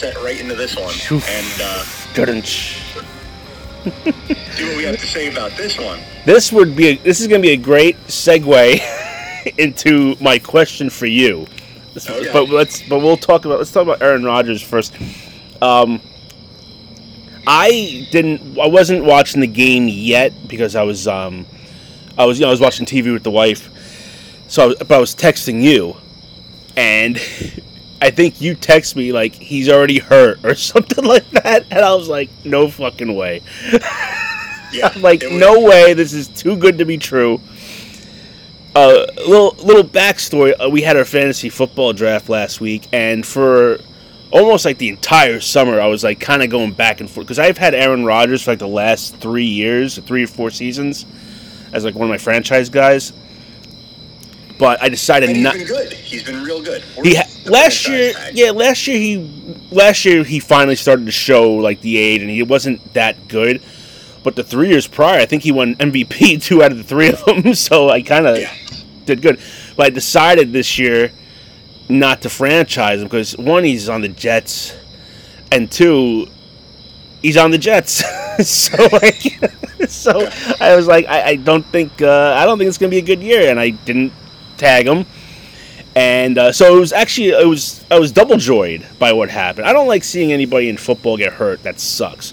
set right into this one Oof. and uh, see what we have to say about this one. This would be. A, this is going to be a great segue into my question for you. Okay. But let's. But we'll talk about. Let's talk about Aaron Rodgers first. Um, I didn't. I wasn't watching the game yet because I was. Um, I was. You know, I was watching TV with the wife. So, I was, but I was texting you, and I think you text me like he's already hurt or something like that, and I was like, no fucking way. Yeah, I'm like, no way, this is too good to be true. Uh, little little backstory: uh, we had our fantasy football draft last week, and for almost like the entire summer, I was like kind of going back and forth because I've had Aaron Rodgers for like the last three years, three or four seasons, as like one of my franchise guys. But I decided And he's not. been good. He's been real good. He ha- last year, tag. yeah, last year he last year he finally started to show like the age, and he wasn't that good. But the three years prior, I think he won MVP two out of the three of them. So I kind of Yeah. did good. But I decided this year not to franchise him because one, he's on the Jets, and two, he's on the Jets. so like, so I was like, I, I don't think uh, I don't think it's gonna be a good year, and I didn't tag him. And uh, so it was actually it was I was double joyed by what happened. I don't like seeing anybody in football get hurt. That sucks.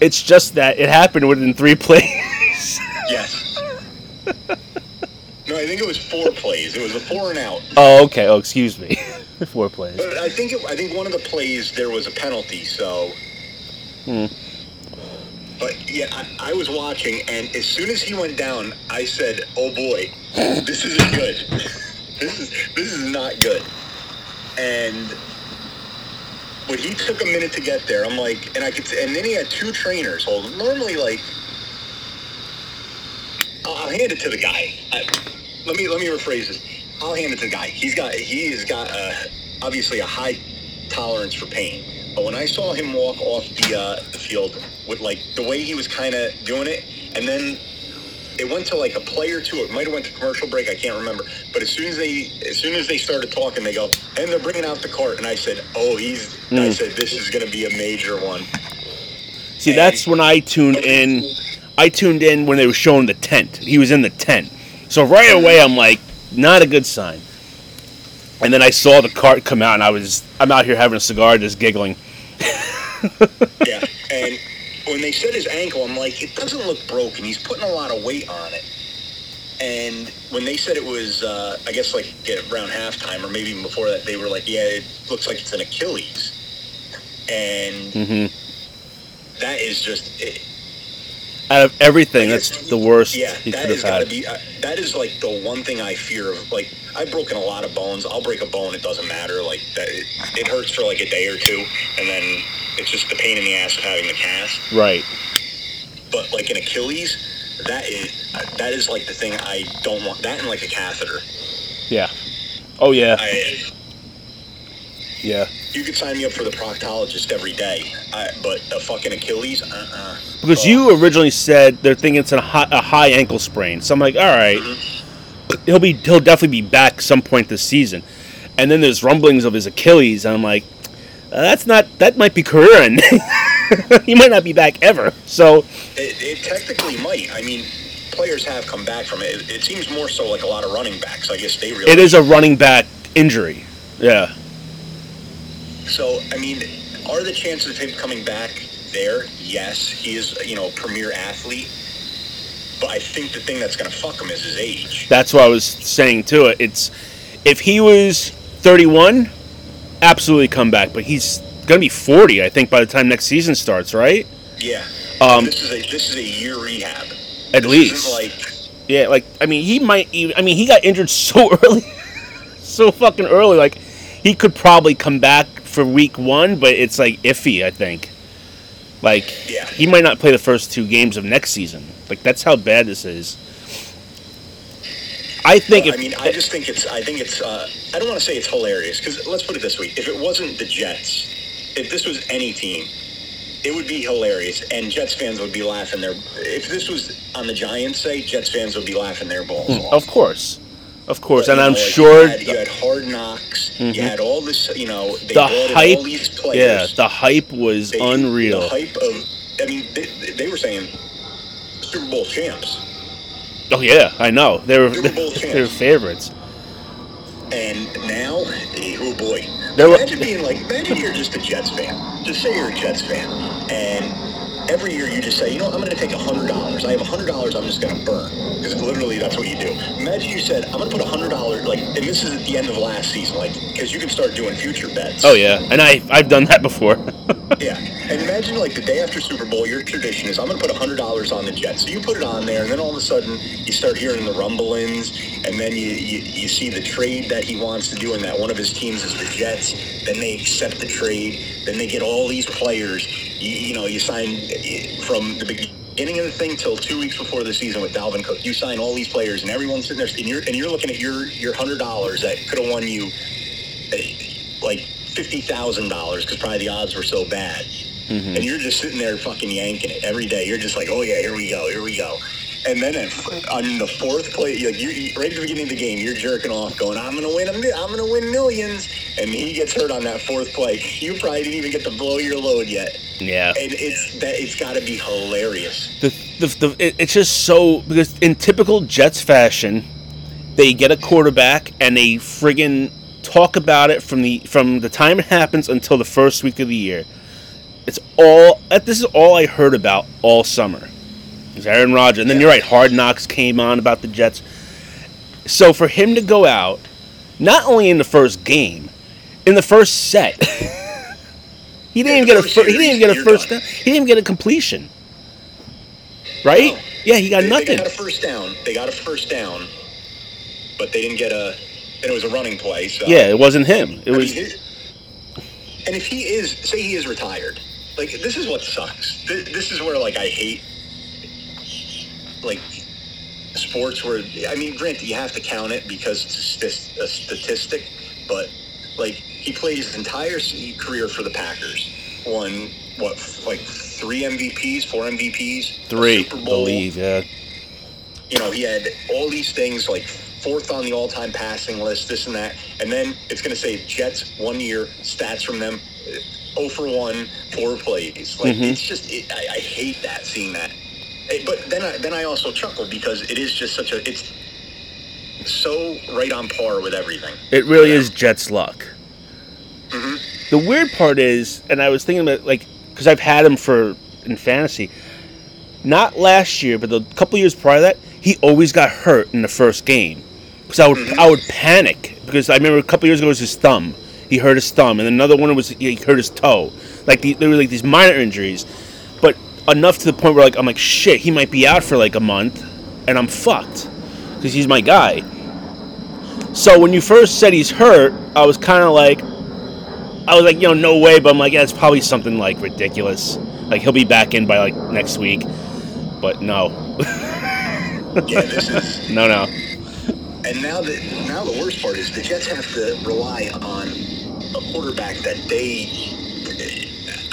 It's just that it happened within three plays. Yes. no, I think it was four plays. It was a four and out. oh, okay. Oh, excuse me. Four plays. But I think it, I think one of the plays there was a penalty. So. Hmm. But yeah, I, I was watching, and as soon as he went down, I said, "Oh boy, this isn't good. this is this is not good." And when he took a minute to get there, I'm like, and I could, and then he had two trainers holding. Normally, like, I'll, hand it to the guy. I, let me let me rephrase this. I'll hand it to the guy. He's got he has got uh, obviously a high tolerance for pain. But when I saw him walk off the uh, the field with like the way he was kind of doing it, and then it went to like a play or two. It might have went to commercial break. I can't remember. But as soon as they as soon as they started talking, they go and they're bringing out the cart. And I said, oh, he's. I hmm. said this is going to be a major one. See, that's when I tuned in. I tuned in when they were showing the tent. He was in the tent. So right away, I'm like, not a good sign. And then I saw the cart come out, and I was, I'm out here having a cigar, just giggling. Yeah, and when they said his ankle, I'm like, it doesn't look broken. He's putting a lot of weight on it. And when they said it was, uh, I guess like at around halftime or maybe even before that, they were like, yeah, it looks like it's an Achilles. And hmm that is just, it, Out of everything, that's the worst yeah, he could have gotta had. be. Uh, that is like the one thing I fear of. Like I've broken a lot of bones. I'll break a bone. It doesn't matter. Like that, it, it hurts for like a day or two, and then it's just the pain in the ass of having the cast. Right. But like an Achilles, that is that is like the thing I don't want. That and like a catheter. Yeah. Oh yeah. I Yeah. you could sign me up for the proctologist every day, I, but a fucking Achilles, uh, uh Because you originally said they're thinking it's a high, a high ankle sprain. So I'm like, all right, he'll be he'll definitely be back some point this season. And then there's rumblings of his Achilles, and I'm like, uh, that's not that might be career ending. he might not be back ever. So It, it technically might. I mean, players have come back from it. it. It seems more so like a lot of running backs. I guess they really. it is a running back injury. Yeah. So, I mean, are the chances of him coming back there? Yes, he is, you know, a premier athlete. But I think the thing that's going to fuck him is his age. That's what I was saying to it. It's if he was 31, absolutely come back. But he's gonna be 40, I think, by the time next season starts, right? Yeah. Um, this is a this is a year rehab. At This least. like Yeah, like I mean, he might. Even, I mean, he got injured so early, so fucking early. Like he could probably come back for week one, but it's like iffy. I think. Like Yeah. he might not play the first two games of next season. Like that's how bad this is. I think Well, if I mean, I just think it's. I think it's. Uh, I don't want to say it's hilarious because let's put it this way: if it wasn't the Jets, if this was any team, it would be hilarious, and Jets fans would be laughing their. If this was on the Giants' site, Jets fans would be laughing their balls off. Of course, of course, But, and I'm know, like, sure you had, you had hard knocks. Mhm. You had all this, you know, they the hype. Yeah, the hype was They- unreal. The hype of, I mean, they, they were saying Super Bowl champs, Oh yeah, I know they were Super Bowl they were favorites. and now, oh boy, imagine being like, imagine you're just a Jets fan. Just say you're a Jets fan, and every year you just say, you know, I'm going to take a hundred dollars. I have a hundred dollars. I'm just going to burn because literally that's what you do. Imagine you said, I'm going to put a hundred dollars, like, and this is at the end of last season, like, because you can start doing future bets. Oh yeah, and I I've done that before. Yeah, and imagine like the day after Super Bowl, your tradition is I'm going to put hundred dollars on the Jets. So you put it on there, and then all of a sudden you start hearing the rumblings, and then you, you you see the trade that he wants to do, and that one of his teams is the Jets. Then they accept the trade. Then they get all these players. You, you know, you sign from the beginning of the thing till two weeks before the season with Dalvin Cook. You sign all these players, and everyone's sitting there, and you're and you're looking at your your hundred dollars that could have won you eh, like fifty thousand dollars because probably the odds were so bad, Mhm. and you're just sitting there fucking yanking it every day. You're just like, oh yeah, here we go, here we go. And then at, on the fourth play, you you you- right at the beginning of the game, you're jerking off, going, "I'm gonna win, a mi- I'm gonna win millions. And he gets hurt on that fourth play. You probably didn't even get to blow your load yet, yeah. and it's that it's got to be hilarious. the, the, the it, it's just so because in typical Jets fashion, they get a quarterback and they friggin' talk about it from the from the time it happens until the first week of the year. It's all this is all I heard about all summer. Is Aaron Rodgers, and then Yeah. you're right. Hard Knocks came on about the Jets. So for him to go out, not only in the first game, in the first set, he didn't even get a first fir- he didn't even get a first down. He didn't even get a completion. Right? No. Yeah, he got they, nothing. They got a first down. They got a first down, but they didn't get a. And it was a running play. So yeah, it wasn't him. It I was mean, it- and if he is, say he is retired, like this is what sucks. This, this is where like I hate, like sports where I mean, granted you have to count it because it's a, st- a statistic, but like he played his entire career for the Packers, won what like three MVPs, four MVPs, three, Super I Bowl, believe. Yeah. you know, he had all these things like fourth on the all-time passing list, this and that, and then it's going to say Jets one year stats from them, uh, 0 for one, four plays. Like Mhm. it's just, it, I, I hate that seeing that. Eh, But then, I, then I also chuckle because it is just such a, it's so right on par with everything. It really is Jets luck. hmm The weird part is, and I was thinking about like, because I've had him for in fantasy, not last year, but the couple years prior to that, he always got hurt in the first game. Because I would. I would panic because I remember a couple years ago it was his thumb. He hurt his thumb, and another one was he hurt his toe. Like the, there were like these minor injuries, but enough to the point where like I'm like shit, he might be out for like a month, and I'm fucked because he's my guy. So when you first said he's hurt, I was kind of like, I was like, you know, no way. But I'm like, yeah, it's probably something like ridiculous. Like he'll be back in by like next week. But no, Yeah, this is, no, no. And now the now the worst part is the Jets have to rely on a quarterback that they.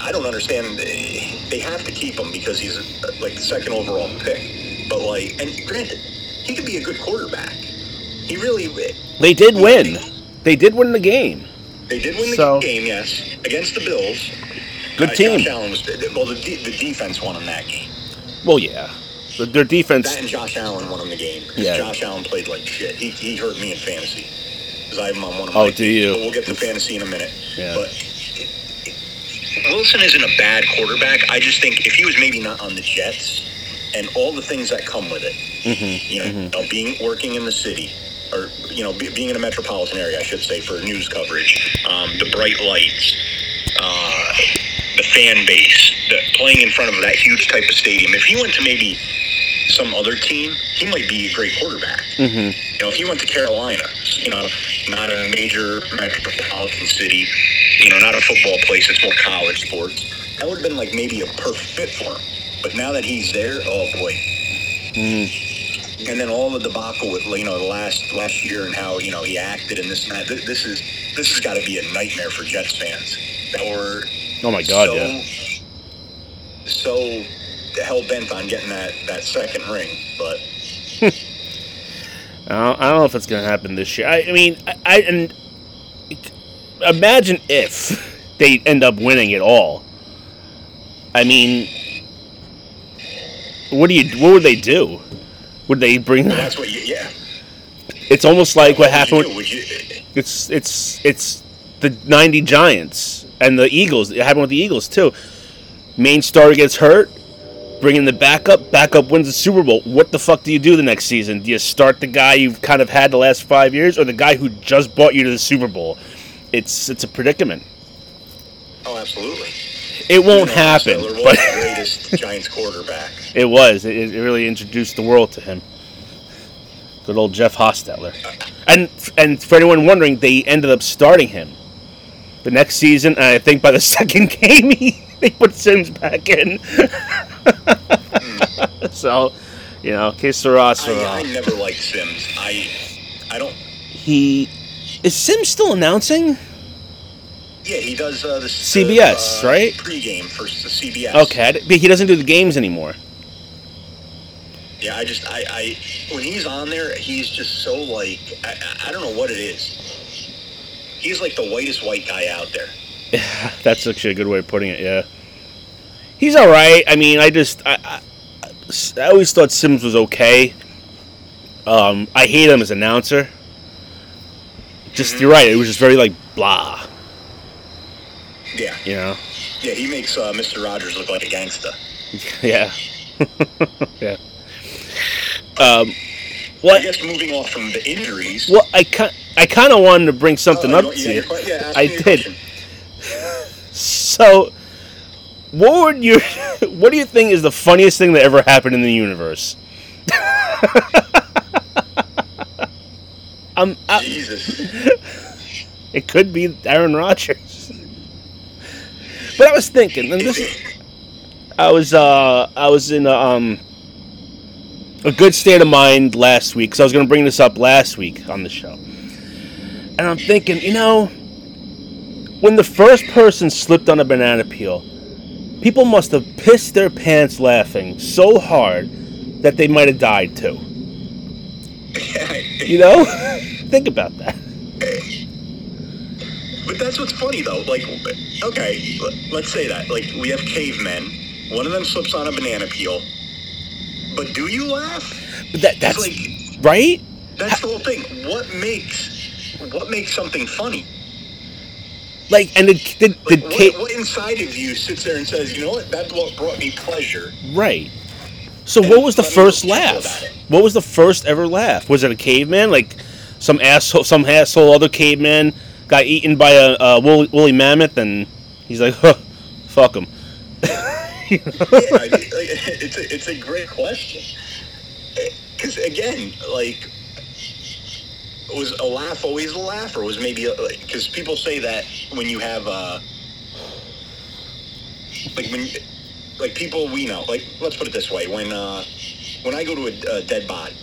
I don't understand. They have to keep him because he's like the second overall pick. But like, and granted, he could be a good quarterback. He really. They did win. They did win the game. They did win the So- game, yes, against the Bills. Good Uh, team. Was well. The, the defense won in that game. Well, yeah. Their defense. That and Josh Allen won him the game. Yeah. Josh Allen played like shit. He, he hurt me in fantasy because I have him on one of Oh, do you? But we'll get to fantasy in a minute. Yeah. But Wilson isn't a bad quarterback. I just think if he was maybe not on the Jets and all the things that come with it, Mhm, you know, mhm. you know, being working in the city or you know be, being in a metropolitan area, I should say, for news coverage, um, the bright lights, uh, the fan base, the playing in front of that huge type of stadium. If he went to maybe some other team, he might be a great quarterback. Mhm. You know, if he went to Carolina, you know, not a major metropolitan city, you know, not a football place, it's more college sports, that would have been like maybe a perfect fit for him. But now that he's there, oh boy. Mhm. And then all the debacle with you know the last last year and how you know he acted and this and that. This is this has got to be a nightmare for Jets fans that were Oh my God, so yeah. so hell bent on getting that that second ring, but I don't, I don't know if it's gonna happen this year. I, I mean, I, I and imagine if they end up winning it all. I mean, what do you? What would they do? Would they bring? that's what you yeah. It's almost like what you happened. do? With, Would you, it's it's it's the '90 Giants and the Eagles. It happened with the Eagles too. Main star gets hurt. Bring in the backup. Backup wins the Super Bowl. What the fuck do you do the next season? Do you start the guy you've kind of had the last five years, or the guy who just brought you to the Super Bowl? It's it's a predicament. oh, absolutely. It won't You know, happen, was but the greatest Giants quarterback. it was. It, it really introduced the world to him. Good old Jeff Hostetler. Uh, and and for anyone wondering, they ended up starting him the next season. I think by the second game, he, they put Simms back in. so, you know, que sera, I, sera. I never liked Simms. I I don't. He is Simms still announcing? Yeah, he does uh, the CBS, uh, right? Pregame for the CBS. Okay, but he doesn't do the games anymore. Yeah, I just I, I when he's on there, he's just so like I, I- I don't know what it is. He's like the whitest white guy out there. That's actually a good way of putting it. Yeah, he's all right. I mean, I just I, I, I always thought Simms was okay. Um, I hate him as announcer. Just you're right. It was just very like blah. Yeah, You know. yeah, he makes uh, Mr. Rogers look like a gangster. Yeah. yeah. Um, well, I guess moving off from the injuries. well, I kind I kind of wanted to bring something Oh, up to you. yeah, you're- yeah, I did. So, what would you what do you think is the funniest thing that ever happened in the universe? um, I, Jesus. it could be Aaron Rodgers. But I was thinking, and this, I was uh, I was in a, um, a good state of mind last week because I was going to bring this up last week on the show, and I'm thinking, you know, when the first person slipped on a banana peel, people must have pissed their pants laughing so hard that they might have died too. You know, think about that. But that's what's funny though. Like, okay, let's say that. Like, we have cavemen. One of them slips on a banana peel. But do you laugh? But that that's like right. that's the whole thing. What makes what makes something funny? Like, and did did, Like, did what, what inside of you sits there and says, you know what? That's what brought me pleasure. right? So, And what was the first laugh? What was the first ever laugh? Was it a caveman? Like some asshole, some asshole other caveman got eaten by a, a woolly, woolly mammoth, and he's like, huh, "Fuck him." Yeah, it's a, it's a great question. Because again, like, was a laugh always a laugh, or was maybe because people say that when you have uh, like when like people we know, like let's put it this way, when uh, when I go to a, a dead body,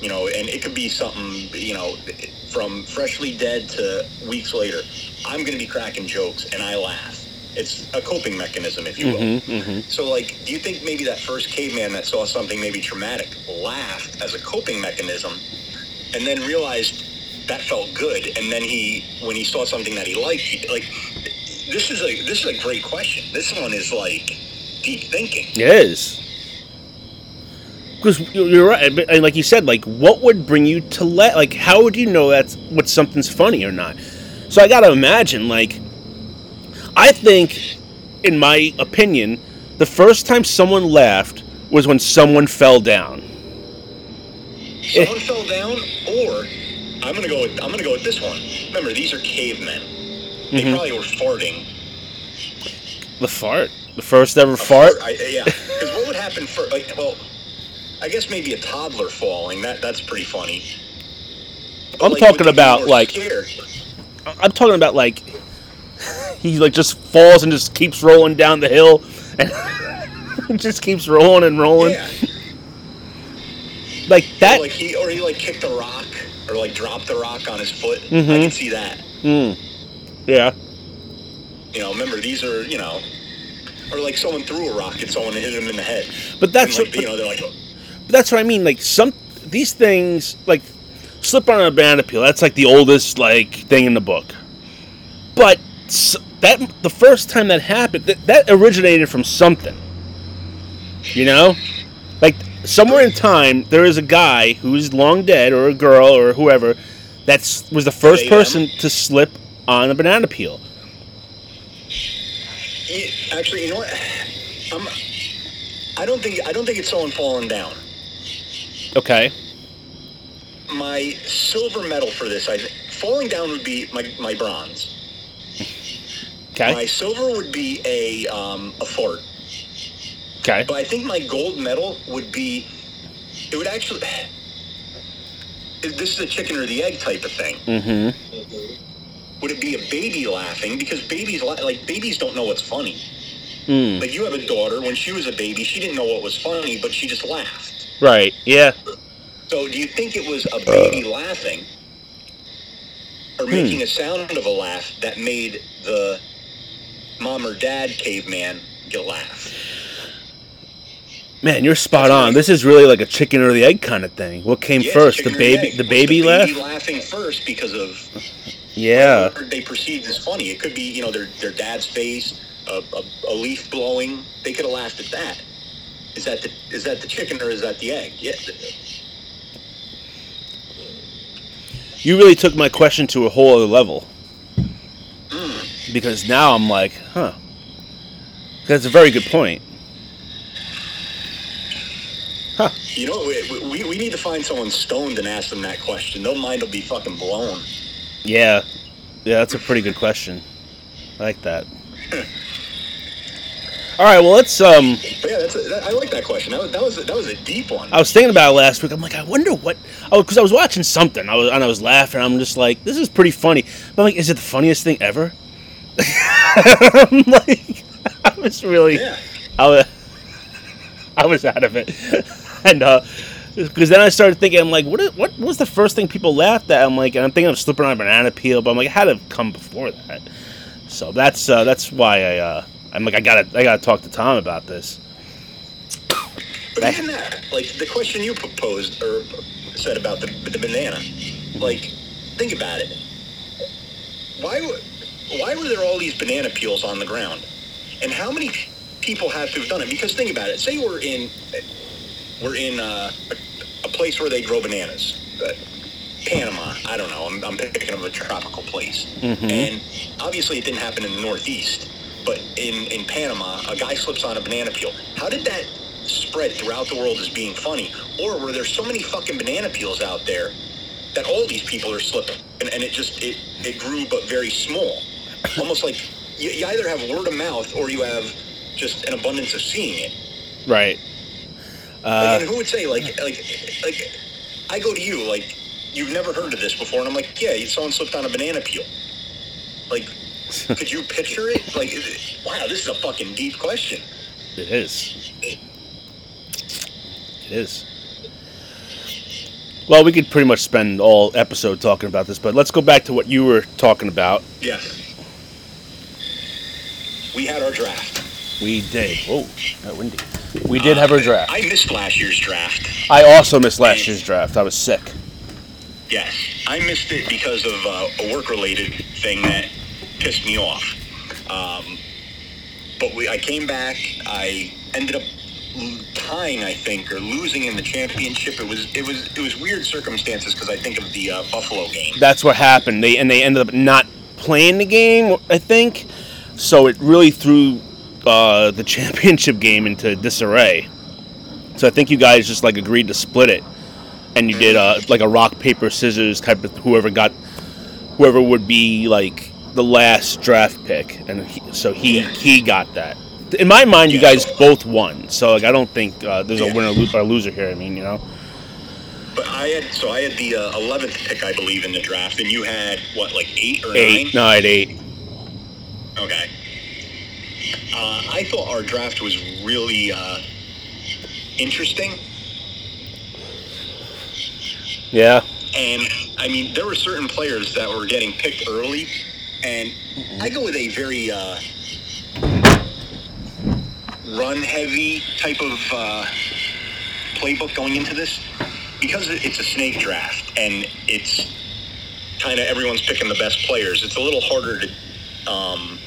you know, and it could be something, you know, from freshly dead to weeks later, I'm going to be cracking jokes and I laugh. It's a coping mechanism, if you will. Mm-hmm, mm-hmm. So, like, do you think maybe that first caveman that saw something maybe traumatic laughed as a coping mechanism, and then realized that felt good, and then he, when he saw something that he liked, he, like, this is a this is a great question. This one is like deep thinking. It is. Because you're right, and like you said, like what would bring you to let? Like, how would you know that's what something's funny or not? So I gotta imagine, like, I think, in my opinion, the first time someone laughed was when someone fell down. Someone fell down, or I'm gonna go with I'm gonna go with this one. Remember, these are cavemen. They Mhm. probably were farting. The fart, the first ever A fart. I, yeah, because what would happen for like? Well, I guess maybe a toddler falling. That that's pretty funny. But, I'm like, talking would they be about, like- scared? I'm talking about like he like just falls and just keeps rolling down the hill and just keeps rolling and rolling. Yeah. Like that. or like he or he like kicked a rock or like dropped the rock on his foot. I Mhm. can see that. Mm. Yeah. You know, remember these are you know or like someone threw a rock at someone and hit him in the head. But that's and, like, what- you know they're like, But that's what I mean. Like some these things, like slip on a banana peel. That's like the oldest like thing in the book. But that the first time that happened, that, that originated from something. You know, like somewhere in time, there is a guy who's long dead, or a girl, or whoever, that was the first person to slip on a banana peel. Actually, you know what? I'm, I don't think I don't think it's someone falling down. Okay. My silver medal for this, I falling down would be my, my bronze. Okay. My silver would be a um, a fort, Okay. but I think my gold medal would be. It would actually. This is a chicken or the egg type of thing. Mm-hmm. Would it be a baby laughing? Because babies like babies don't know what's funny. Mm. Like you have a daughter. When she was a baby, she didn't know what was funny, but she just laughed. Right. Yeah. So do you think it was a baby laughing or Hmm. making a sound of a laugh that made the mom or dad caveman get a laugh? Man, you're spot on. This is really like a chicken or the egg kind of thing. What came Yeah, first, the chicken or baby, the baby laugh? laughing first because of Yeah, they perceived as funny. It could be, you know, their their dad's face, a, a, a leaf blowing. They could have laughed at that. Is that the is that the chicken or is that the egg? Yeah. you really took my question to a whole other level. Because now I'm like, huh. That's a very good point. Huh. You know, we, we, we need to find someone stoned and ask them that question. Their mind will be fucking blown. Yeah, yeah, that's a pretty good question. I like that. All right, well let's. Um, But yeah, that's a, that, I like that question. That was that was a, that was a deep one. I was thinking about it last week. I'm like, I wonder what. Oh, because I was watching something. I was and I was laughing. I'm just like, this is pretty funny. But I'm like, is it the funniest thing ever? I'm like, I was really. Yeah. I was, I was out of it, and uh, because then I started thinking, I'm like, what? is- What was the first thing people laughed at? I'm like, and I'm thinking of slipping on a banana peel, but I'm like, it had to come before that. So that's uh, that's why I uh, I'm like, I gotta I gotta talk to Tom about this. But even that, like the question you proposed or said about the the banana, like think about it. Why w- why were there all these banana peels on the ground, and how many people have to have done it? Because think about it. Say we're in we're in uh, a, a place where they grow bananas. Panama, I don't know. I'm, I'm picking of a tropical place, and obviously it didn't happen in the Northeast. But in, in Panama, a guy slips on a banana peel. How did that spread throughout the world as being funny? Or were there so many fucking banana peels out there that all these people are slipping, and, and it just it, it grew but very small, almost like you, you either have word of mouth or you have just an abundance of seeing it. Right. Like, Uh, and who would say like like like I go to you like you've never heard of this before, and I'm like, yeah, someone slipped on a banana peel. Like, could you picture it? Like, wow, this is a fucking deep question. It is. It is. Well, we could pretty much spend all episode talking about this, but let's go back to what you were talking about. Yes. We had our draft. We did. Whoa, that windy. We did have our draft. I missed last year's draft. I also missed last year's draft. I was sick. Yes, I missed it because of uh, a work-related thing that pissed me off. Um, but we, I came back. I ended up tying, I think, or losing in the championship. It was it was it was weird circumstances because I think of the uh, Buffalo game. That's what happened. They and they ended up not playing the game. I think. So it really threw uh, the championship game into disarray. So I think you guys just like agreed to split it, and you did uh, like a rock paper scissors type of whoever got whoever would be like the last draft pick, and he, so he he got that. In my mind, you guys both won. So like I don't think uh, there's a winner or loser here. I mean, you know. But I had so I had the uh, eleventh pick, I believe, in the draft, and you had what, like eight or Eight. nine? No, I had eight. Okay. Uh, I thought our draft was really uh, interesting. Yeah. And I mean, there were certain players that were getting picked early, and I go with a very, uh, run heavy type of uh, playbook going into this because it's a snake draft and it's kind of everyone's picking the best players. It's a little harder to, um,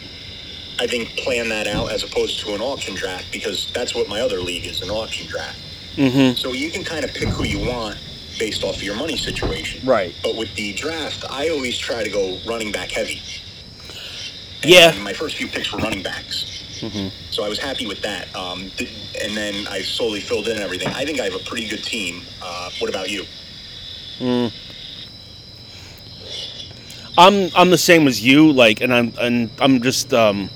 I think, plan that out as opposed to an auction draft because that's what my other league is an auction draft. Mm-hmm. So you can kind of pick who you want based off of your money situation. Right. But with the draft, I always try to go running back heavy. Yeah. My first few picks were running backs. Mm-hmm. So I was happy with that. Um, th- and then I slowly filled in everything. I think I have a pretty good team. Uh, what about you? Mm. I'm I'm the same as you. Like, and I'm and I'm just um.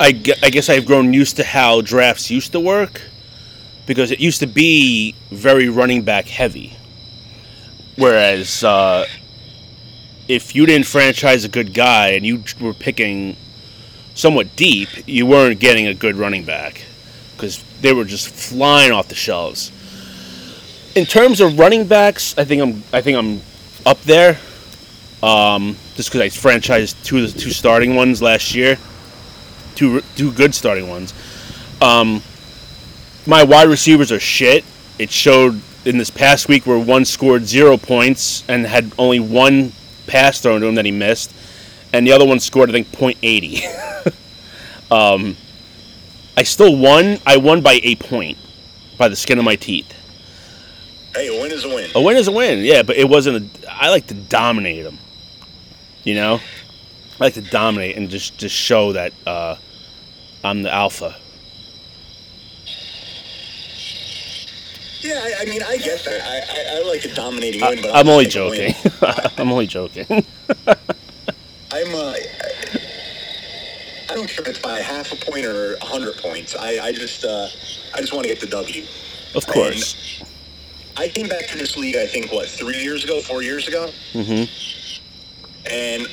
I, I guess I've grown used to how drafts used to work because it used to be very running back heavy. Whereas uh, if you didn't franchise a good guy and you were picking somewhat deep, you weren't getting a good running back because they were just flying off the shelves. In terms of running backs, I think I'm I think I'm up there. Um, just because I franchised two of the two starting ones last year, two two good starting ones. Um, my wide receivers are shit. It showed in this past week where one scored zero points and had only one pass thrown to him that he missed, and the other one scored I think .80. um, I still won. I won by a point, by the skin of my teeth. Hey, a win is a win. A win is a win, yeah, but it wasn't. A, I like to dominate them. You know, I like to dominate and just just show that uh, I'm the alpha. Yeah, I, I mean, I get that. I, I, I like a dominating win, but I, am I'll only take a win. joking. I'm only joking. I'm uh, I don't care if it's by half a point or a hundred points. I, I just uh, I just want to get the W. of course. I came back to this league. I think what three years ago, four years ago, Mm-hmm. and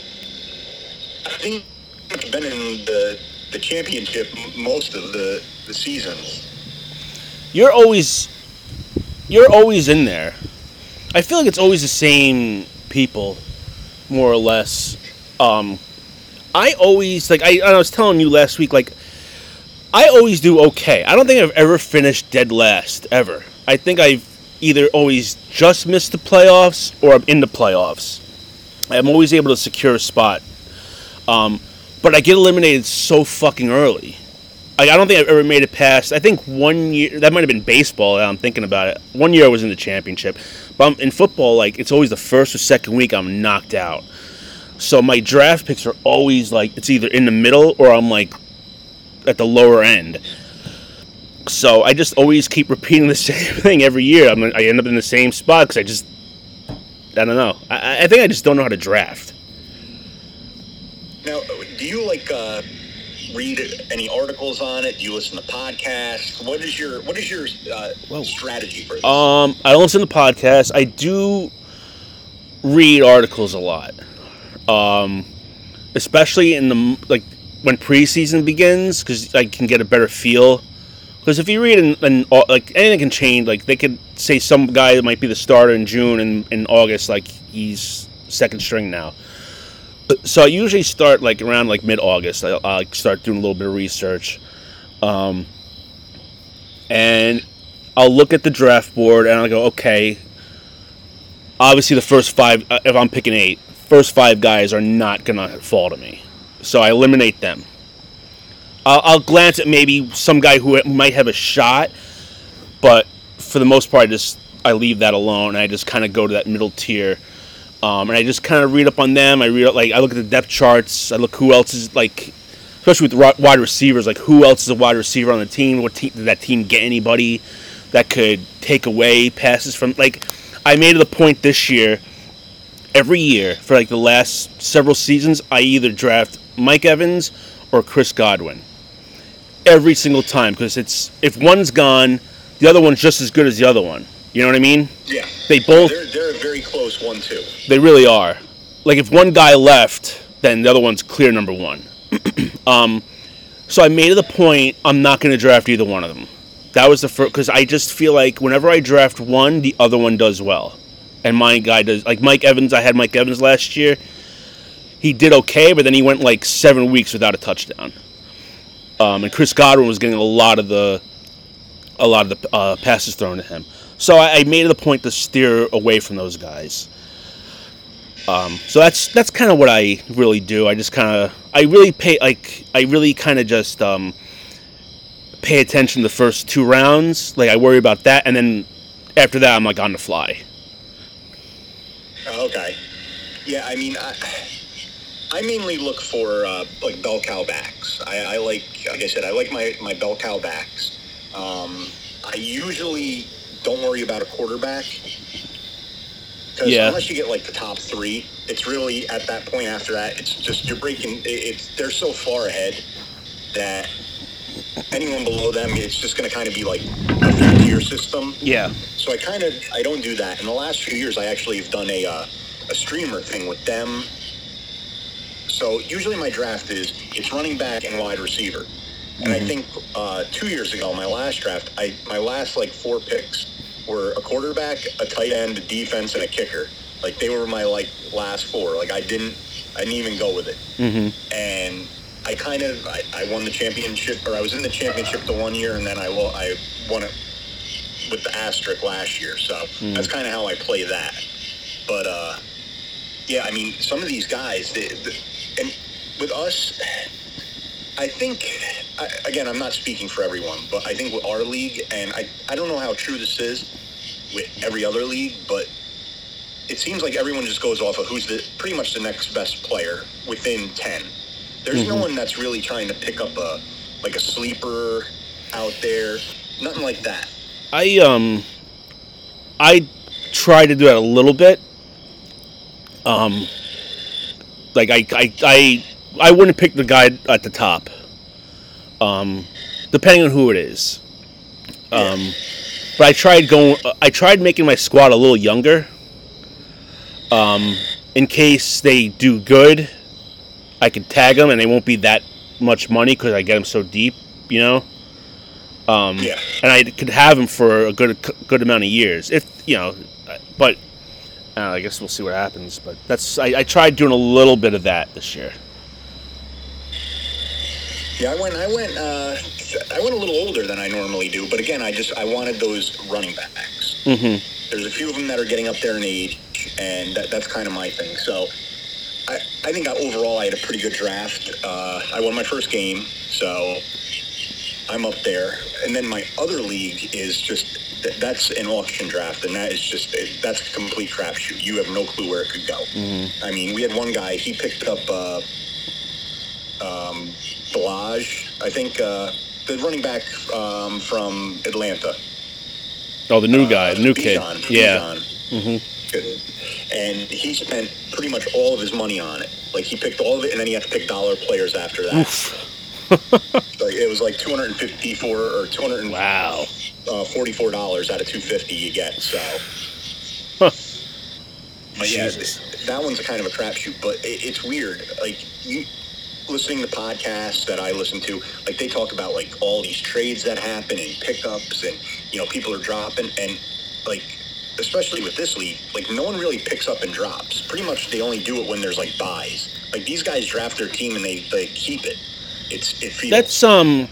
I think I've been in the the championship most of the the seasons. You're always you're always in there. I feel like it's always the same people, more or less. Um, I always like I, I was telling you last week like I always do okay. I don't think I've ever finished dead last ever. I think I've either always just missed the playoffs or I'm in the playoffs. I'm always able to secure a spot. Um, but I get eliminated so fucking early. Like, I don't think I've ever made it past. I think one year that might have been baseball. I'm thinking about it. One year I was in the championship, but I'm, in football, like it's always the first or second week I'm knocked out. So my draft picks are always like it's either in the middle or I'm like at the lower end. So I just always keep repeating the same thing every year. I'm, I end up in the same spot because I just I don't know. I, I think I just don't know how to draft. Now, do you like uh, read any articles on it? Do you listen to podcasts? What is your what is your uh, strategy for this? Um, I don't listen to podcasts. I do read articles a lot, um, especially in the like when preseason begins, because I can get a better feel. Because if you read in, in au- like anything can change. Like they could say some guy that might be the starter in June and in August, like he's second string now. So I usually start like around like mid August. I I start doing a little bit of research, um, and I'll look at the draft board and I'll go, okay. Obviously, the first five, uh, if I'm picking eight, first five guys are not gonna fall to me, so I eliminate them. I'll, I'll glance at maybe some guy who might have a shot, but for the most part, I just I leave that alone. And I just kind of go to that middle tier, um, and I just kind of read up on them. I read like I look at the depth charts. I look who else is like, especially with wide receivers. Like who else is a wide receiver on the team? What did that team get anybody that could take away passes from? Like I made it a point this year. Every year for like the last several seasons, I either draft Mike Evans or Chris Godwin. Every single time, because it's if one's gone, the other one's just as good as the other one. You know what I mean? yeah, They both they're they're a very close one too. they really are. Like if one guy left, then the other one's clear number one. um, so I made it a point. I'm not going to draft either one of them. That was the first because I just feel like whenever I draft one, the other one does well, and my guy does. Like Mike Evans, I had Mike Evans last year. He did okay, but then he went like seven weeks without a touchdown. um, and Chris Godwin was getting a lot of the a lot of the uh, passes thrown to him. So I, I made it a point to steer away from those guys. Um, so that's that's kind of what I really do. I just kind of I really pay like I really kind of just um, pay attention the first two rounds. Like I worry about that, and then after that I'm like on the fly. Oh, okay. Yeah, I mean, I, I mainly look for uh, like bell cow backs. I, I like, like I said, I like my my bell cow backs. Um, I usually don't worry about a quarterback because Yeah. unless you get like the top three, it's really at that point after that, it's just you're breaking. it- It's they're so far ahead that anyone below them, it's just going to kind of be like a tier system. Yeah. So I kind of I don't do that. In the last few years, I actually have done a uh, a streamer thing with them. So usually my draft is it's running back and wide receiver. And I think uh, two years ago, my last draft, I my last like four picks were a quarterback, a tight end, a defense, and a kicker. Like they were my like last four. Like I didn't I didn't even go with it. hmm And I kind of I, I won the championship, or I was in the championship the one year, and then I will I won it with the asterisk last year. So that's kind of how I play that. But uh, yeah, I mean, some of these guys, they, the and with us, I think I, again, I'm not speaking for everyone, but I think with our league, and I I don't know how true this is with every other league, but it seems like everyone just goes off of who's the pretty much the next best player within ten. There's no one that's really trying to pick up a like a sleeper out there. Nothing like that. I um I try to do that a little bit. Um like I I I, I wouldn't pick the guy at the top. Um depending on who it is. Um but I tried going I tried making my squad a little younger. Um in case they do good, I could tag them and they won't be that much money cuz I get them so deep, you know. Um, Yeah. and I could have him for a good good amount of years. If you know, but uh, I guess we'll see what happens. But that's I, I tried doing a little bit of that this year. Yeah, I went. I went. Uh, I went a little older than I normally do, but again, I just I wanted those running backs. Mm-hmm. There's a few of them that are getting up there in age, and that, that's kind of my thing. So, I I think I, overall I had a pretty good draft. Uh, I won my first game, so I'm up there. And then my other league is just th- that's an auction draft, and that is just that's a complete crapshoot. You have no clue where it could go. I mean, we had one guy. He picked up. Uh, um, Balaj, I think uh, the running back um, from Atlanta. Oh, the new guy, the new kid. Bijan, Yeah. Bijan. Good. And he spent pretty much all of his money on it. Like he picked all of it, and then he had to pick dollar players after that. like it was like 254 or 244 Wow. dollars out of 250 you get. So, Huh. but yeah, Jesus. that one's kind of a crapshoot. But it, it's weird. Like you listening to podcasts that I listen to, like they talk about like all these trades that happen and pickups, and you know people are dropping, and like especially with this league, like no one really picks up and drops. Pretty much they only do it when there's like buys. Like these guys draft their team and they they keep it. It's it feels That's um,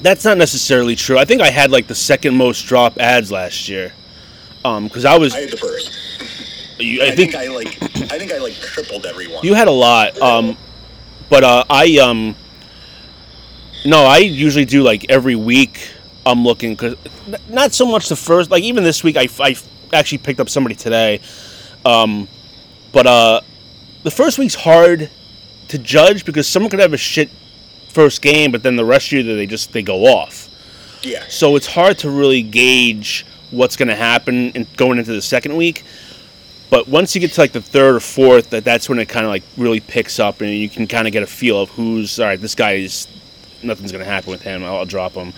that's not necessarily true. I think I had like the second most drop ads last year. Um, because I was, I had the first. you, I, I think think I like I think I like tripled everyone. You had a lot. Um, but uh, I um, no, I usually do like every week. I'm looking because not so much the first. Like even this week, I, I actually picked up somebody today. Um, but uh, the first week's hard to judge because someone could have a shit first game, but then the rest of you they just they go off. yeah. So it's hard to really gauge what's going to happen in, going into the second week. But once you get to like the third or fourth, that that's when it kind of like really picks up, and you can kind of get a feel of who's all right. This guy is nothing's going to happen with him. I'll, I'll drop him.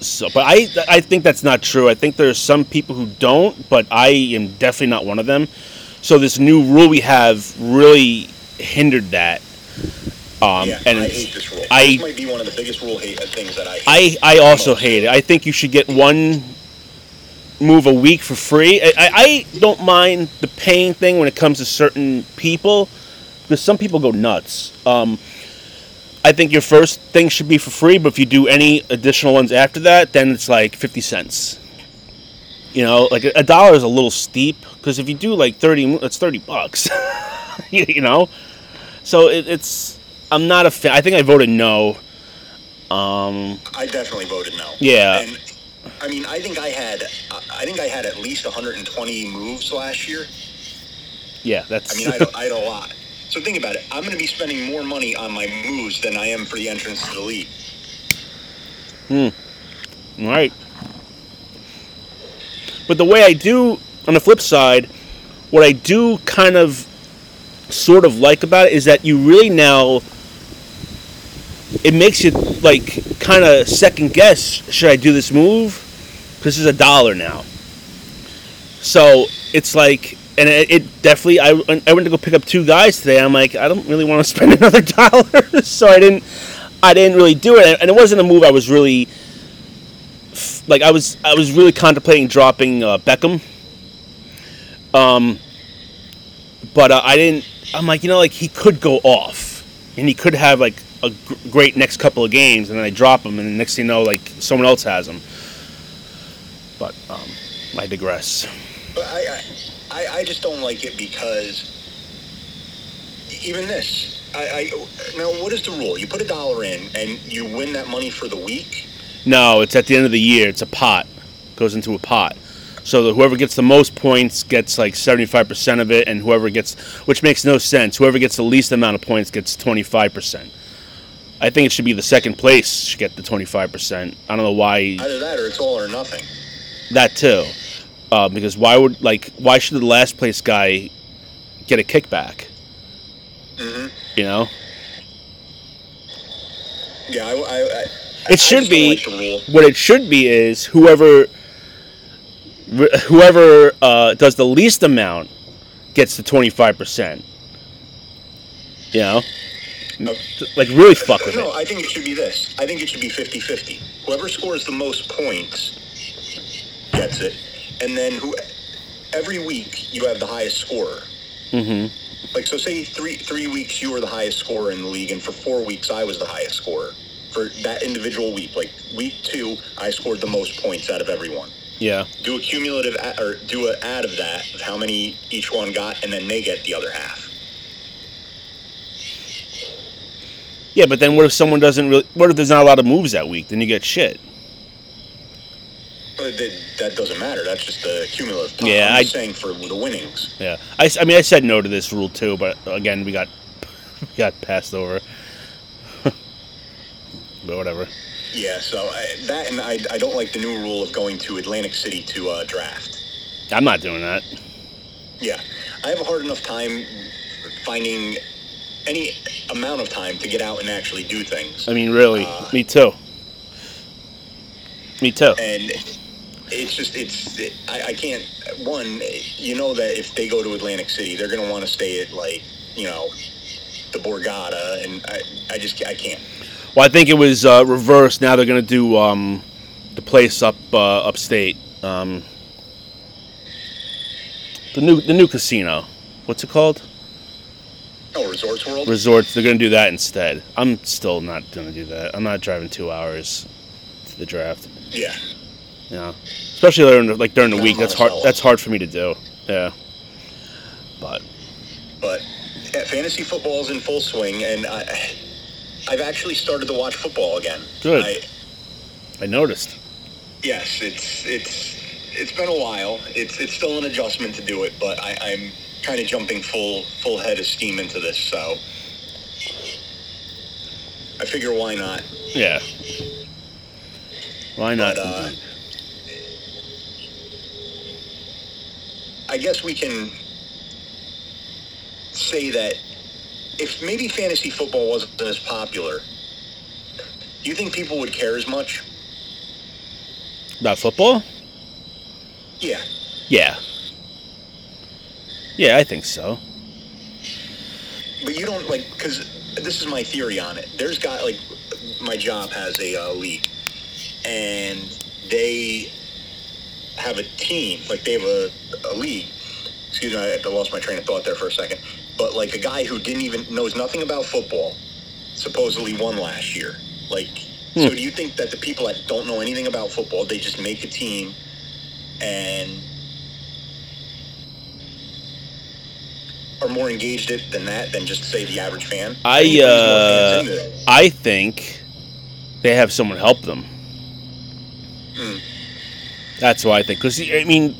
So, but I I think that's not true. I think there's some people who don't, but I am definitely not one of them. So this new rule we have really hindered that. Um, yeah, and I hate this rule. I- this might be one of the biggest rule hate things that I. Hate. I, I also hate it. I think you should get one move a week for free. I, I, I don't mind the paying thing when it comes to certain people, because some people go nuts. Um, I think your first thing should be for free, but if you do any additional ones after that, then it's like fifty cents. You know, like a, dollar is a little steep because if you do like thirty, it's thirty bucks. you, you know, so it, it's. I'm not a fan. I think I voted no. Um, I definitely voted no. Yeah. And I mean, I think I had, I think I had at least 120 moves last year. yeah, that's. I mean, I had, a- I had a lot. So think about it. I'm going to be spending more money on my moves than I am for the entrance to the league. Hmm. All right. But the way I do, on the flip side, what I do kind of sort of like about it is that you really now it makes you like kind of second guess should I do this move? Because is a dollar now. So it's like, and it, it definitely. I, I went to go pick up two guys today. I'm like, I don't really want to spend another dollar, so I didn't. I didn't really do it, and it wasn't a move I was really like I was I was really contemplating dropping uh, Beckham. Um, but uh, I didn't. I'm like, you know, like he could go off, and he could have like a great next couple of games, and then I drop him, and the next thing you know, like someone else has him. But um, I digress. But I, I, I, just don't like it because even this, I, I now what is the rule? You put a dollar in and you win that money for the week. No, it's at the end of the year. It's a pot. Goes into a pot. So that whoever gets the most points gets like 75% of it, and whoever gets, which makes no sense, whoever gets the least amount of points gets 25%. I think it should be the second place should get the 25%. I don't know why Either that or it's all or nothing. That too. Uh, because why would, like, why should the last place guy get a kickback? hmm You know? Yeah, I, I, I It should I just be- like what it should be is whoever whoever uh, does the least amount gets the 25% you know No. like really fuck with No, it I think it should be this. I think it should be 50-50. Whoever scores the most points gets it, and then who every week you have the highest scorer. hmm Like so, say three three weeks you were the highest scorer in the league, and for four weeks I was the highest scorer for that individual week. Like week two, I scored the most points out of everyone. yeah Do a cumulative a- or do an add of that of how many each one got, and then they get the other half. yeah but then what if someone doesn't really what if there's not a lot of moves that week then you get shit But that, that doesn't matter. That's just the cumulative. Pot. Yeah, I'm I- saying for the winnings. yeah I mean i said no to this rule too but again we got we got passed over but whatever Yeah, so I, that and I, I don't like the new rule of going to Atlantic City to uh, draft. i'm not doing that Yeah, I have a hard enough time finding any amount of time to get out and actually do things. i mean really Uh, me too me too and it's just it's it, I, I can't one you know that if they go to atlantic city they're going to want to stay at like you know the borgata and i, I just i can't Well, I think it was uh, reversed. Now they're gonna do um, the place up uh, upstate, um, the new the new casino. What's it called? oh resorts world Resorts. They're gonna do that instead. I'm still not gonna do that. I'm not driving two hours to the draft. yeah Know, especially during the, like during the week. That's hard. That's hard for me to do. Yeah, but but yeah, fantasy football is in full swing and i i've actually started to watch football again Good. I, I noticed. yes it's it's it's been a while it's it's still an adjustment to do it but i i'm kind of jumping full full head of steam into this so i figure why not Yeah. Why not? But, uh, I guess we can say that if maybe fantasy football wasn't as popular, do you think people would care as much? About football? Yeah. Yeah. Yeah, I think so. But you don't like because this is my theory on it. There's got like my job has a uh, league, and they have a team. Like they have a, a league. Excuse me, I, lost my train of thought there for a second. But like a guy who didn't even knows nothing about football supposedly won last year. Like, so do you think that the people that don't know anything about football, they just make a team and are more engaged it than that than just say the average fan? I think uh, fans into it. I think they have someone help them. Hmm. That's why I think. Because I mean,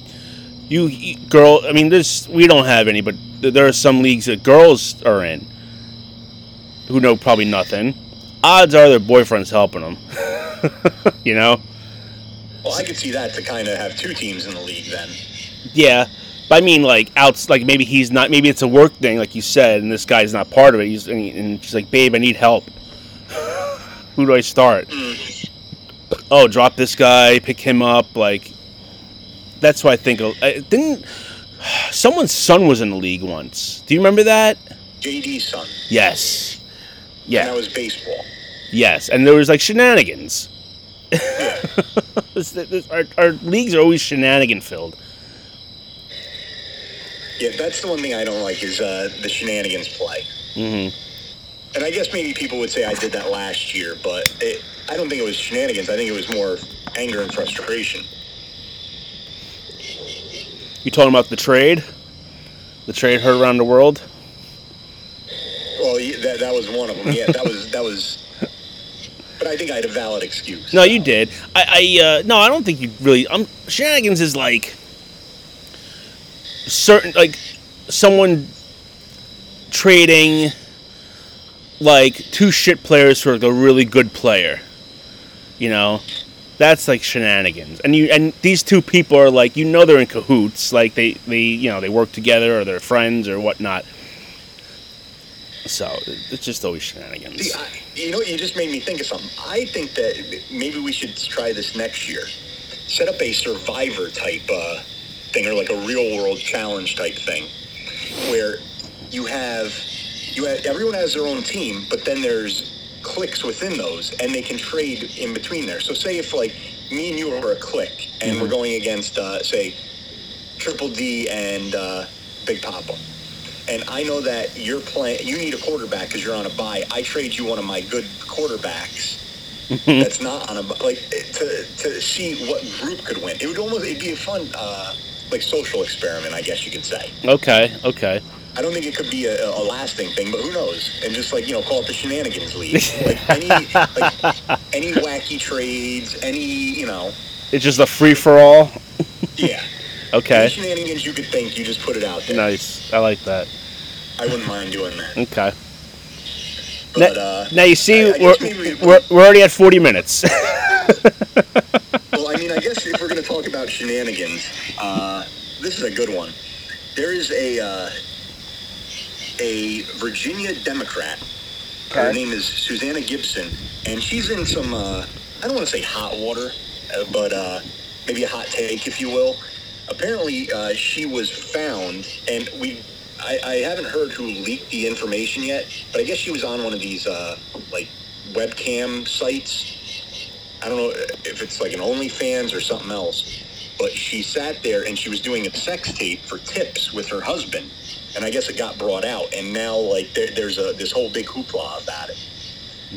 you, you girl. I mean, this we don't have any, but there are some leagues that girls are in who know probably nothing. Odds are their boyfriend's helping them. you know. Well, I could see that to kind of have two teams in the league then. Yeah, but I mean, like outs, like maybe he's not. Maybe it's a work thing, like you said, and this guy's not part of it. He's and, he- and she's like, "Babe, I need help. Who do I start? Mm. Oh, drop this guy, pick him up. Like, that's why I think. I didn't someone's son was in the league once? Do you remember that? JD's son. Yes. Yeah. And that was baseball. Yes, and there was like shenanigans. This- this- our, our leagues are always shenanigan filled. Yeah, that's the one thing I don't like is uh, the shenanigans play. hmm And I guess maybe people would say I did that last year, but it, I don't think it was shenanigans. I think it was more anger and frustration. You talking about the trade? The trade heard around the world. Well, that, that was one of them. Yeah, that was that was. But I think I had a valid excuse. No, you did. I, I uh, no, I don't think you really. Um, shenanigans is like certain, like someone trading like two shit players for like a really good player. You know, that's like shenanigans. And you and these two people are like you know they're in cahoots. Like they they you know they work together or they're friends or whatnot. So it's just always shenanigans. I, you know, you just made me think of something. I think that maybe we should try this next year. Set up a survivor type uh, thing, or like a real world challenge type thing, where you have you have everyone has their own team, but then there's cliques within those, and they can trade in between there. So, say if like me and you are a clique, and we're going against, uh, say, Triple D and uh, Big Papa and I know that you're playing. You need a quarterback because you're on a bye. I trade you one of my good quarterbacks. that's not on a like to to see what group could win. It would almost it'd be a fun uh, like social experiment, I guess you could say. Okay, okay. I don't think it could be a, a lasting thing, but who knows? And just like you know, call it the shenanigans league. Like any like any wacky trades, any you know, It's just a free for all. yeah. Okay. Any shenanigans you could think, you just put it out there. Nice. I like that. I wouldn't mind doing that. Okay. But now, uh, now you see, I- I we're, we- we're, we're already at 40 minutes. Well, I mean, I guess if we're going to talk about shenanigans, uh, this is a good one. There is a uh, a Virginia Democrat. Her name is Susanna Gibson, and she's in some uh, I don't want to say hot water, uh, but uh, maybe a hot take, if you will. Apparently, uh, she was found, and we. I, I haven't heard who leaked the information yet, but I guess she was on one of these uh, like webcam sites I don't know if it's like an OnlyFans or something else, but she sat there and she was doing a sex tape for tips with her husband, and I guess it got brought out, and now like there, there's a this whole big hoopla about it.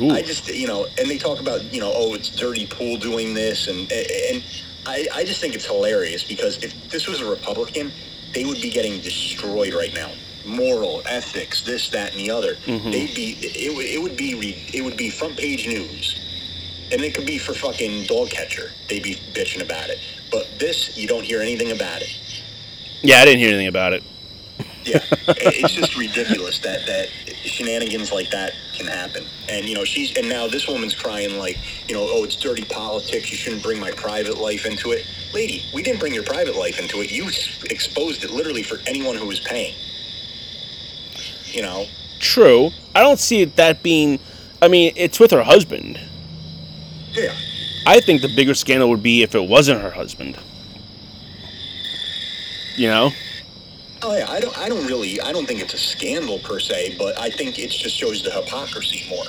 Ooh. I just you know, and they talk about you know, oh, it's dirty pool doing this, and and I I just think it's hilarious because if this was a Republican, they would be getting destroyed right now. Moral, ethics, this, that, and the other. Mhm. They'd be it would it would be re- it would be front page news. And it could be for fucking dog catcher. They'd be bitching about it. But this, you don't hear anything about it. yeah, I didn't hear anything about it. Yeah, it's just ridiculous that that shenanigans like that can happen. And you know, she's and now this woman's crying like, you know, oh, it's dirty politics. You shouldn't bring my private life into it, lady. We didn't bring your private life into it. You exposed it literally for anyone who was paying. You know, True. I don't see that being. I mean, it's with her husband. yeah. I think the bigger scandal would be if it wasn't her husband. You know? Oh yeah, I don't. I don't really. I don't think it's a scandal per se, but I think it just shows the hypocrisy more.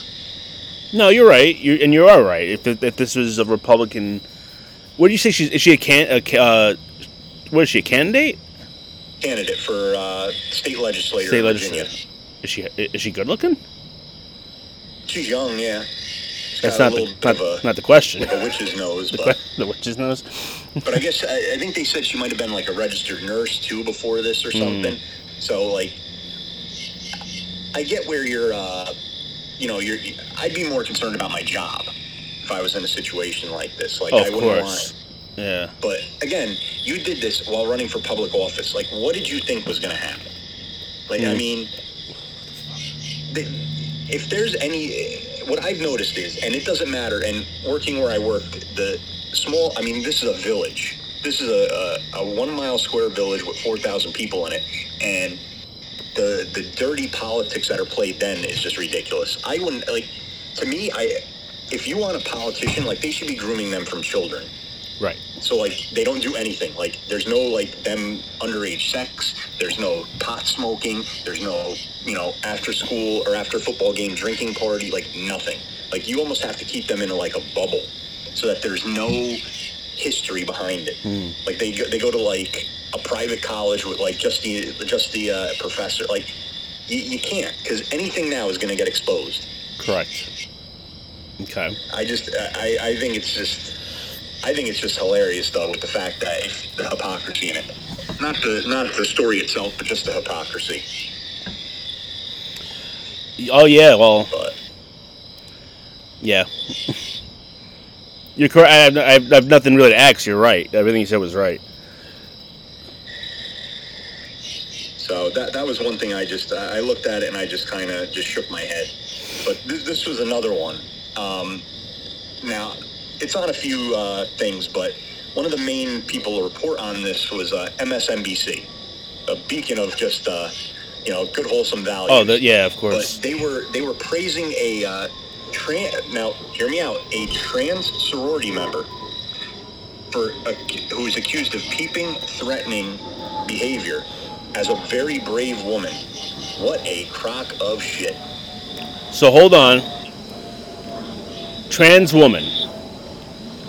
No, you're right. You and you are right. If, if this was a Republican, what do you say? She's is she a can? A, uh, what is she? A candidate? Candidate for uh, state legislator State legislator. Is she is she good looking? She's young, yeah. She's not the not, a, not the question. a witch's nose, The, but the witch's nose. but I guess I, I think they said she might have been like a registered nurse too before this or Hmm. something. So like, I get where you're. Uh, you know, you're. I'd be more concerned about my job if I was in a situation like this. Like, Oh, I wouldn't course. want. Yeah. But again, you did this while running for public office. Like, what did you think was going to happen? Like, I Hmm. mean, the, if there's any, what I've noticed is, and it doesn't matter. And working where I work, the small. I mean, this is a village. This is a, a, a one mile square village with four thousand people in it, and the the dirty politics that are played then is just ridiculous. I wouldn't like. To me, I if you want a politician, like they should be grooming them from children. Right. So like they don't do anything. Like there's no like them underage sex. There's no pot smoking. There's no you know after school or after football game drinking party. Like nothing. Like you almost have to keep them in a, like a bubble, so that there's no history behind it. Like they go, they go to like a private college with like just the just the uh, professor. Like you, you can't because anything now is going to get exposed. Correct. Okay. I just I, I think it's just I think it's just hilarious though with the fact that the hypocrisy in it. Not the not the story itself, but just the hypocrisy. Oh yeah. Well, But yeah. You're correct. I have, I have, I have nothing really to ask. You're right. Everything you said was right. so that that was one thing I just I looked at it and I just kind of just shook my head. But this, this was another one. Um, now it's on a few uh, things, but one of the main people to report on this was uh, MSNBC, a beacon of just uh, you know good wholesome values. Oh, the, yeah. Of course. But they were they were praising a uh, trans. Now, hear me out. A trans sorority member for a, who is accused of peeping, threatening behavior as a very brave woman. What a crock of shit. So hold on. Trans woman.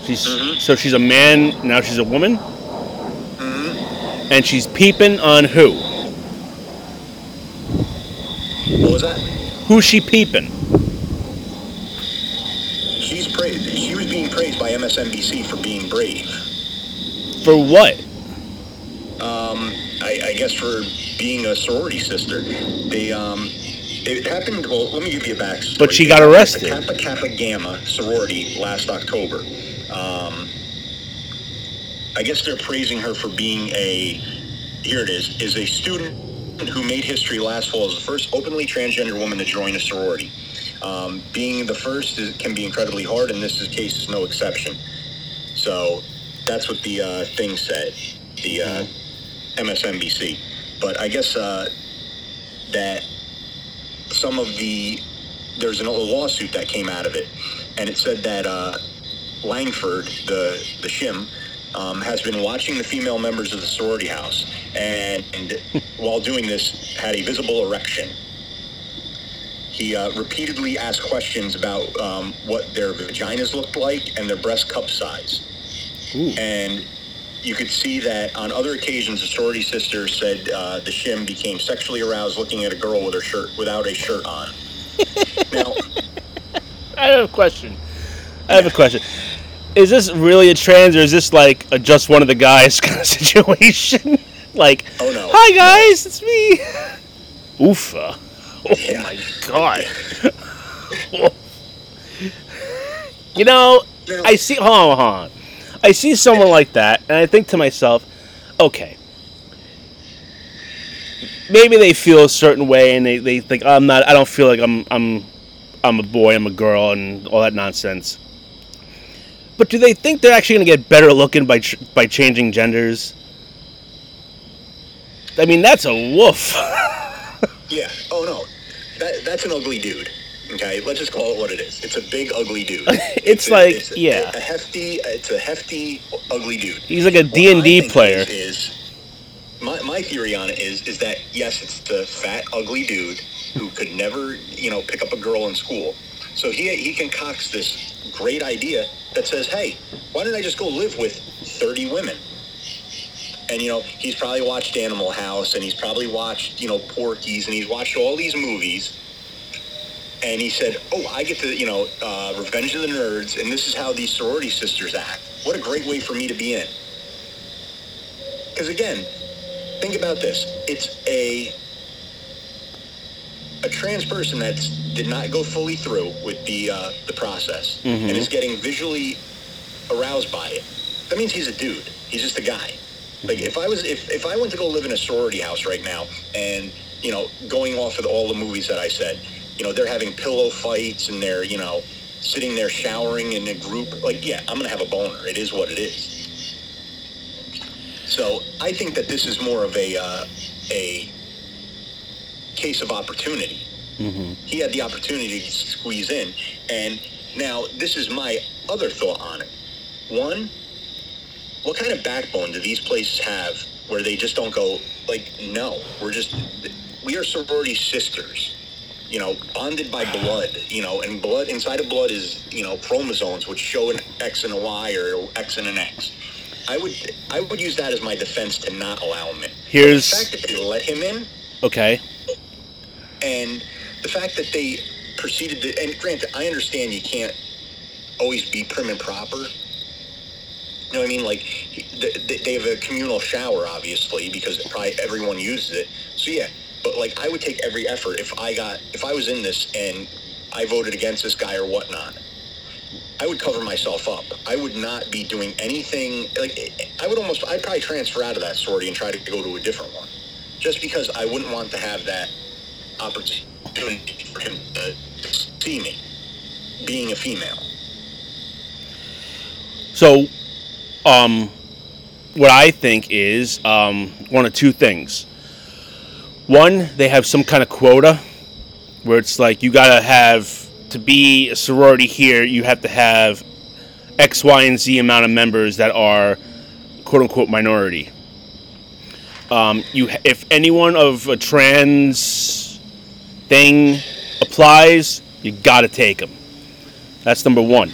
She's Mhm. so she's a man now. She's a woman, hmm and she's peeping on who? What was that? Who's she peeping? She's praised. She was being praised by MSNBC for being brave. For what? Um, I, I guess for being a sorority sister. They um, it happened. Well, let me give you a backstory. But she got arrested. The Kappa Kappa Gamma sorority last October. Um, I guess they're praising her for being a. Here it is. Is a student who made history last fall as the first openly transgender woman to join a sorority. Um, being the first is, can be incredibly hard, and this is, case is no exception. So that's what the uh, thing said. The uh, MSNBC. But I guess uh, that some of the there's a lawsuit that came out of it, and it said that uh, Langford, the the shim, um, has been watching the female members of the sorority house, and, and while doing this, had a visible erection. He uh, repeatedly asked questions about um, what their vaginas looked like and their breast cup size Ooh. and you could see that on other occasions, the sorority sister said uh, the shim became sexually aroused looking at a girl with her shirt without a shirt on. now, I have a question. I have a question. Is this really a trans, or is this like a just one of the guys kind of situation? like, oh no, hi guys, it's me. Oofa. Oh Yeah. my god. you know, No. I see. Hold on, hold on. I see someone like that, and I think to myself, okay, maybe they feel a certain way, and they, they think I'm not. I don't feel like I'm I'm I'm a boy, I'm a girl, and all that nonsense. But do they think they're actually going to get better looking by by changing genders? I mean, that's a woof. yeah, oh no, that, that's an ugly dude. Okay, let's just call it what it is. It's a big ugly dude. It's a- like- it's a, yeah. a hefty. It's a hefty ugly dude. He's like a D and D player. Is, is my, my theory on it is is that yes, it's the fat ugly dude who could never you know pick up a girl in school. So he he concocts this great idea that says, hey, why don't I just go live with thirty women? And you know he's probably watched Animal House and he's probably watched you know Porky's and he's watched all these movies. and he said, "Oh, I get to you know uh, Revenge of the Nerds, and this is how these sorority sisters act. What a great way for me to be in." Because again, think about this: it's a a trans person that did not go fully through with the uh, the process Mhm. and is getting visually aroused by it. That means he's a dude. He's just a guy. Like if I was if, if I went to go live in a sorority house right now and you know going off of all the movies that I said, you know they're having pillow fights and they're you know sitting there showering in a group. Like yeah, I'm gonna have a boner. It is what it is. So I think that this is more of a uh, a case of opportunity. Mm-hmm. He had the opportunity to squeeze in, and now this is my other thought on it. One, what kind of backbone do these places have where they just don't go like, no, we're just we are sorority sisters, you know, bonded by blood, you know, and blood inside of blood is you know chromosomes which show an X and a Y or X and an X. I would I would use that as my defense to not allow him in. Here's- the fact that they let him in Okay. And the fact that they proceeded to and granted i understand you can't always be prim and proper you know what i mean like they, have a communal shower obviously because probably everyone uses it so yeah but like i would take every effort if i got if i was in this and i voted against this guy or whatnot I would cover myself up. I would not be doing anything like I would almost I'd probably transfer out of that sorority and try to go to a different one. Just because I wouldn't want to have that opportunity for him to see me being a female. So, um, what I think is um, one of two things. One, they have some kind of quota where it's like you gotta have to be a sorority here. You have to have X, Y, and Z amount of members that are quote unquote minority. Um, you, if anyone of a trans thing applies, you gotta take them. That's number one.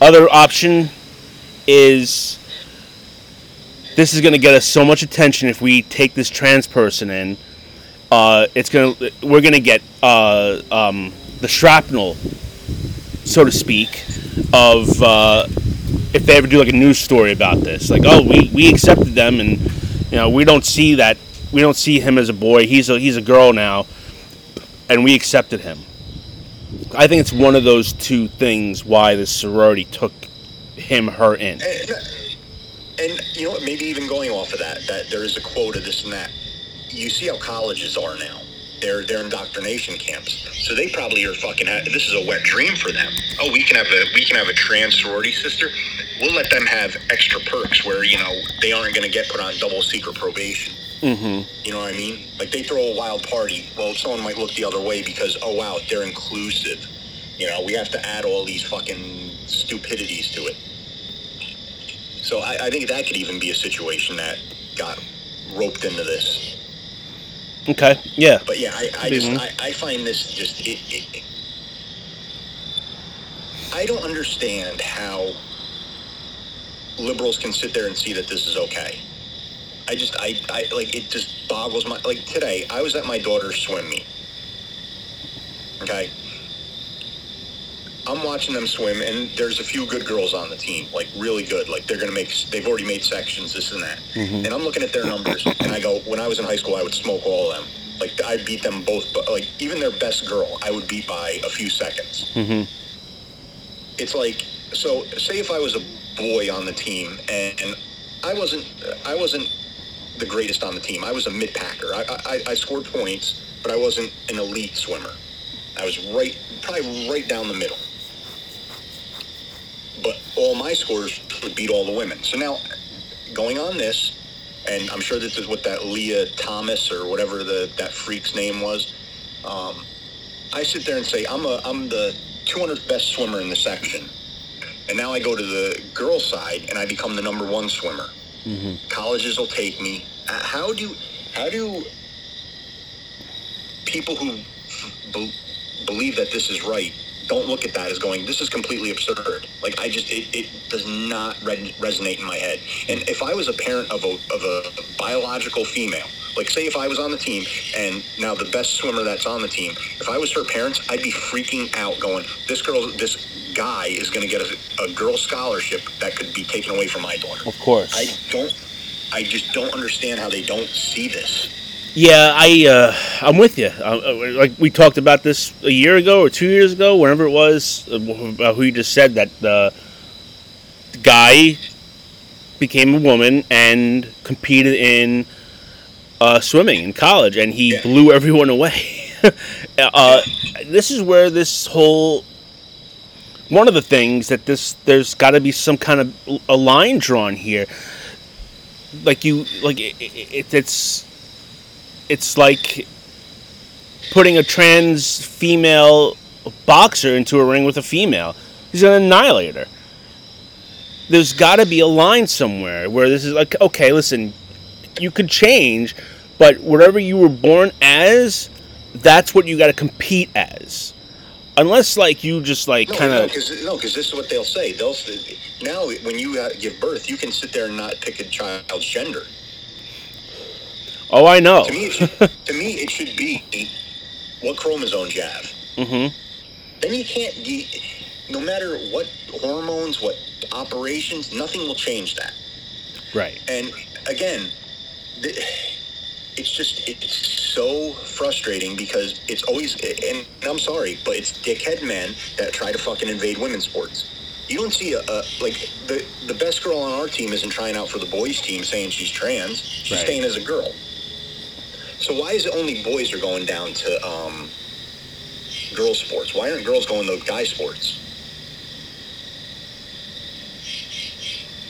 Other option is this is going to get us so much attention if we take this trans person in. Uh, it's gonna we're gonna get uh, um, the shrapnel, so to speak, of uh, if they ever do like a news story about this. Like, oh, we, we accepted them, and you know we don't see that we don't see him as a boy. He's a he's a girl now, and we accepted him. I think it's one of those two things why the sorority took him her in. And, and you know what? Maybe even going off of that, that there is a quota, this and that. You see how colleges are now. They're they're indoctrination camps, so they probably are fucking. This is a wet dream for them. Oh, we can have a we can have a trans sorority sister. We'll let them have extra perks where you know they aren't going to get put on double secret probation. Mm-hmm. You know what I mean? Like they throw a wild party. Well, someone might look the other way because oh wow, they're inclusive. You know, we have to add all these fucking stupidities to it. So I, I think that could even be a situation that got roped into this. Okay. Yeah. But yeah, I, I just. I, I find this just it, it, it- I don't understand how liberals can sit there and see that this is okay. I just I, I like it just boggles my like today I was at my daughter's swim meet. Okay. I'm watching them swim, and there's a few good girls on the team, like really good. Like they're gonna make, they've already made sections, this and that. Mhm. And I'm looking at their numbers, and I go, when I was in high school, I would smoke all of them. Like I beat them both, but like even their best girl, I would beat by a few seconds. Mm-hmm. It's like, so say if I was a boy on the team, and I wasn't, I wasn't the greatest on the team. I was a mid packer. I, I, I scored points, but I wasn't an elite swimmer. I was right, probably right down the middle. But all my scores would beat all the women. So now, going on this, and I'm sure this is what that Lia Thomas or whatever the that freak's name was. Um, I sit there and say I'm a I'm the 200th best swimmer in the section, and now I go to the girls' side and I become the number one swimmer. Mm-hmm. Colleges will take me. Uh, How do how do people who be- believe that this is right don't look at that as going this is completely absurd like i just it, it does not re- resonate in my head and if i was a parent of a, of a biological female Like, say if I was on the team, and now the best swimmer that's on the team, if I was her parents, I'd be freaking out, going, "This girl, this guy is going to get a, a girl scholarship that could be taken away from my daughter." Of course. I don't. I just don't understand how they don't see this. Yeah, I uh, I'm with you. Uh, like we talked about this a year ago or two years ago, whenever it was, uh, who you just said that the guy became a woman and competed in uh, swimming in college, and he Yeah. blew everyone away. uh, this is where this whole one of the things that this there's got to be some kind of a line drawn here. Like you, like it, it, it's it's like putting a trans female boxer into a ring with a female. He's an annihilator. There's got to be a line somewhere where this is like, okay, listen, you could change, but whatever you were born as, that's what you got to compete as. Unless like you just like No, kind no, of because no, because this is what they'll say. They'll s- now when you uh, give birth, you can sit there and not pick a child's gender. oh I know. To me, it should, to me, it should be what chromosomes you have. hmm Then you can't. You, no matter what hormones, what operations, nothing will change that. Right. And again, it's just it's so frustrating because it's always and I'm sorry, but it's dickhead men that try to fucking invade women's sports. You don't see a, a like the the best girl on our team isn't trying out for the boys team saying she's trans. She's Right. staying as a girl. So why is it only boys are going down to um, girl sports? Why aren't girls going to guy sports?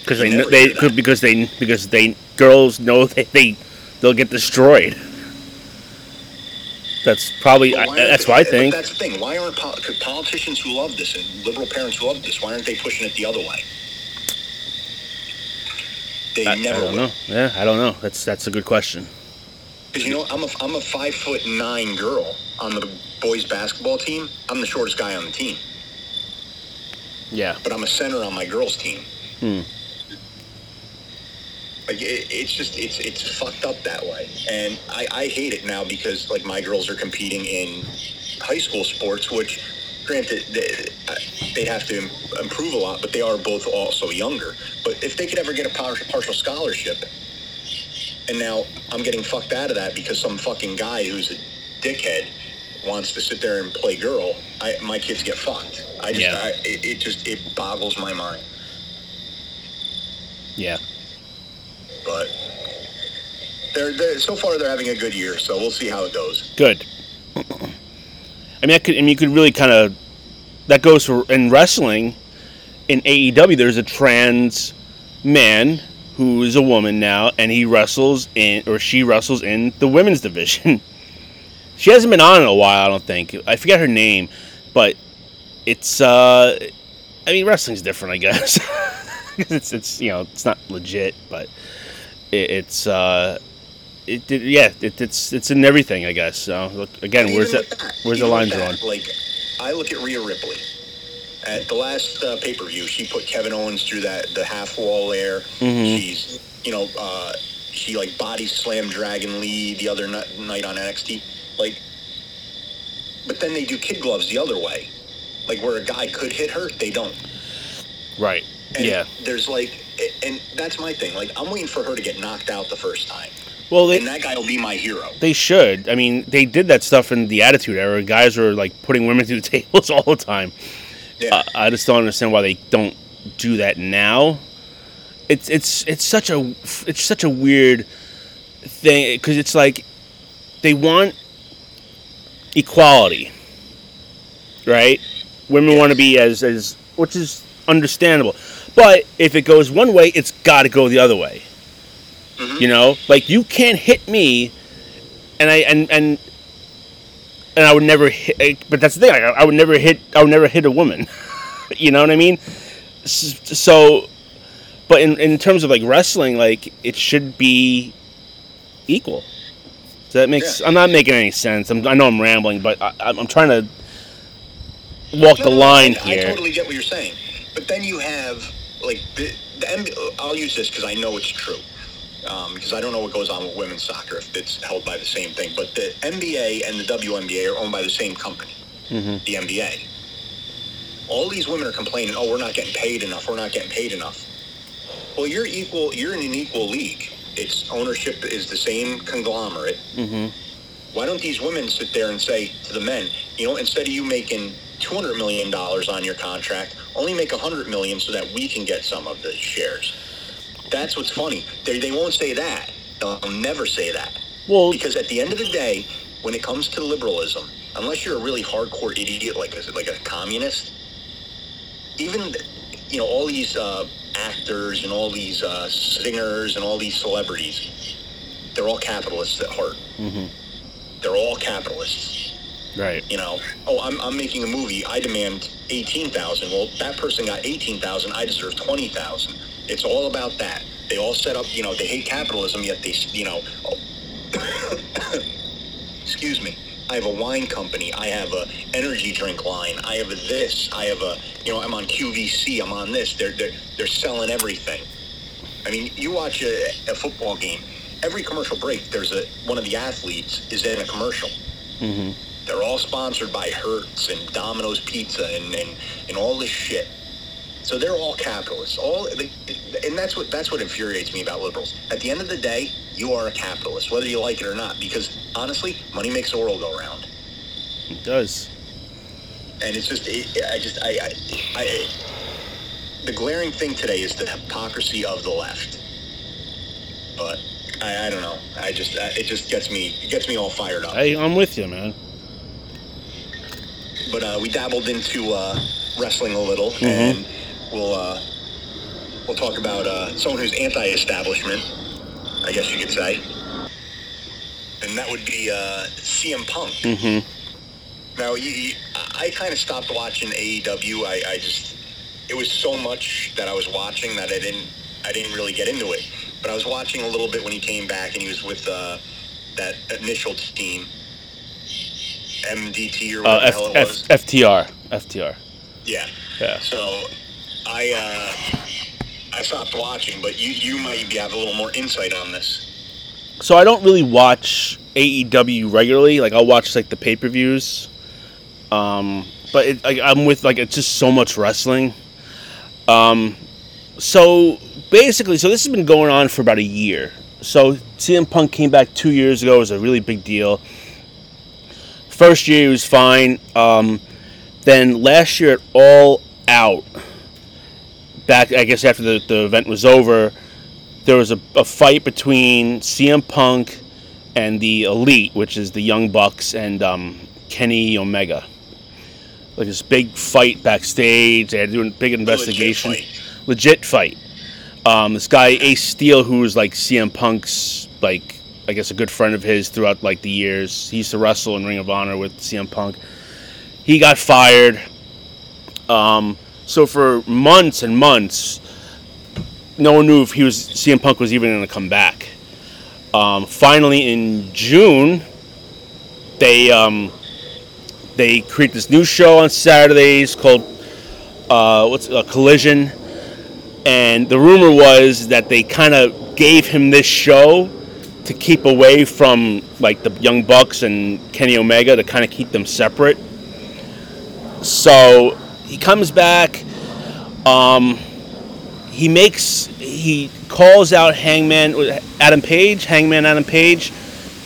because You they, they because they because they girls know they, they they'll get destroyed. That's probably But I, why that's what I but think. That's the thing. Why aren't pol- politicians who love this and liberal parents who love this? Why aren't they pushing it the other way? They I, I never don't will. know. Yeah, I don't know. That's that's a good question. Because you know, I'm a I'm a five foot nine girl on the boys basketball team. I'm the shortest guy on the team, Yeah. but I'm a center on my girls team. Hmm. Like it, it's just it's it's fucked up that way, and I, I hate it now because like my girls are competing in high school sports, which granted they, uh, they have to improve a lot, but they are both also younger. But if they could ever get a partial, partial scholarship, and now I'm getting fucked out of that because some fucking guy who's a dickhead wants to sit there and play girl, I, my kids get fucked. I just Yeah. I, it, it just it boggles my mind. Yeah. But they're, they're so far they're having a good year, so we'll see how it goes. Good. I mean, I could. I mean, you could really kind of. That goes for in wrestling. In AEW, there's a trans man who is a woman now, and he wrestles in, or she wrestles in the women's division. she hasn't been on in a while, I don't think. I forget her name, but it's. uh I mean, wrestling's different, I guess. it's it's you know it's not legit, but it, it's. uh it, it yeah, it, it's it's in everything, I guess. So look again, And where's even that? Where's the line drawn? Like, I look at Rhea Ripley. At the last uh, pay per view, she put Kevin Owens through that the half wall there. Mhm. She's, you know, uh, she like body slammed Dragon Lee the other ni- night on NXT. Like, but then they do kid gloves the other way, like where a guy could hit her, they don't. Right. And yeah. There's like, and that's my thing. Like, I'm waiting for her to get knocked out the first time, Well, they and that guy will be my hero. they should. I mean, they did that stuff in the Attitude Era. Guys were like putting women through the tables all the time. Yeah. I, I just don't understand why they don't do that now. It's it's it's such a it's such a weird thing because it's like they want equality, right? Women want to be as as which is understandable, but if it goes one way, it's got to go the other way. Mhm. You know, like you can't hit me, and I and and and I would never hit. But that's the thing. Like, I would never hit. I would never hit a woman. you know what I mean? So, but in in terms of like wrestling, like it should be equal. Does that make? Yeah. I'm not making any sense. I'm, I know I'm rambling, but I, I'm I'm trying to walk No, the no, line I, here. I totally get what you're saying, but then you have like the, the NBA, I'll use this because I know it's true. Um, because I don't know what goes on with women's soccer if it's held by the same thing. But the NBA and the WNBA are owned by the same company, mm-hmm. the NBA. All these women are complaining, "Oh, we're not getting paid enough. We're not getting paid enough." Well, you're equal. You're in an equal league. Its ownership is the same conglomerate. Mm-hmm. Why don't these women sit there and say to the men, you know, instead of you making two hundred million dollars on your contract, only make a hundred million so that we can get some of the shares. That's what's funny. They, they won't say that. They'll never say that. Well, Because at the end of the day, when it comes to liberalism, unless you're a really hardcore idiot like a, like a communist, even you know all these uh, actors and all these uh, singers and all these celebrities, they're all capitalists at heart. They're all capitalists. Right. You know, oh, I'm, I'm making a movie. I demand eighteen thousand. Well, that person got eighteen thousand. I deserve twenty thousand. It's all about that. They all set up. You know, they hate capitalism, yet they, you know, oh, excuse me. I have a wine company. I have a energy drink line. I have a this. I have a, you know, I'm on QVC. I'm on this. They're they're they're selling everything. I mean, you watch a, a football game. Every commercial break, there's a one of the athletes is in a commercial. Mm-hmm. They're all sponsored by Hertz and Domino's Pizza and, and, and all this shit. So they're all capitalists. All and that's what that's what infuriates me about liberals. At the end of the day, you are a capitalist, whether you like it or not. Because honestly, money makes the world go round. It does. And it's just, it, I just, I, I, I, the glaring thing today is the hypocrisy of the left. But I, I don't know. I just, it just gets me, it gets me all fired up. I, I'm with you, man. But uh, we dabbled into uh, wrestling a little, and we'll uh, we'll talk about uh, someone who's anti-establishment, I guess you could say, and that would be uh, CM Punk. Mm-hmm. Now, you, you, I kind of stopped watching AEW. I, I just it was so much that I was watching that I didn't I didn't really get into it. But I was watching a little bit when he came back, and he was with uh, that initial team. MDT or Uh, whatever F, the hell it F, was. FTR. FTR. Yeah. Yeah. So I uh, I stopped watching, but you you might be have a little more insight on this. So I don't really watch AEW regularly. Like I'll watch like the pay per views. Um, but it, like, I'm with like it's just so much wrestling. Um, so basically, so this has been going on for about a year. So CM Punk came back two years ago. It was a really big deal. First year he was fine. Um, then last year at All Out, back I guess after the, the event was over, there was a, a fight between CM Punk and the Elite, which is the Young Bucks and um, Kenny Omega. Like this big fight backstage. They had to do a big investigation. fight. Legit fight. Um, this guy Ace Steel, who was like CM Punk's like I guess a good friend of his throughout like the years. He used to wrestle in Ring of Honor with CM Punk. He got fired. Um, so for months and months, no one knew if he was CM Punk was even going to come back. Um, finally, in June, they um, they create this new show on Saturdays called uh, what's uh, Collision, and the rumor was that they kind of gave him this show to keep away from like the Young Bucks and Kenny Omega to kind of keep them separate. So he comes back. Um, he makes he calls out Hangman Adam Page, Hangman Adam Page,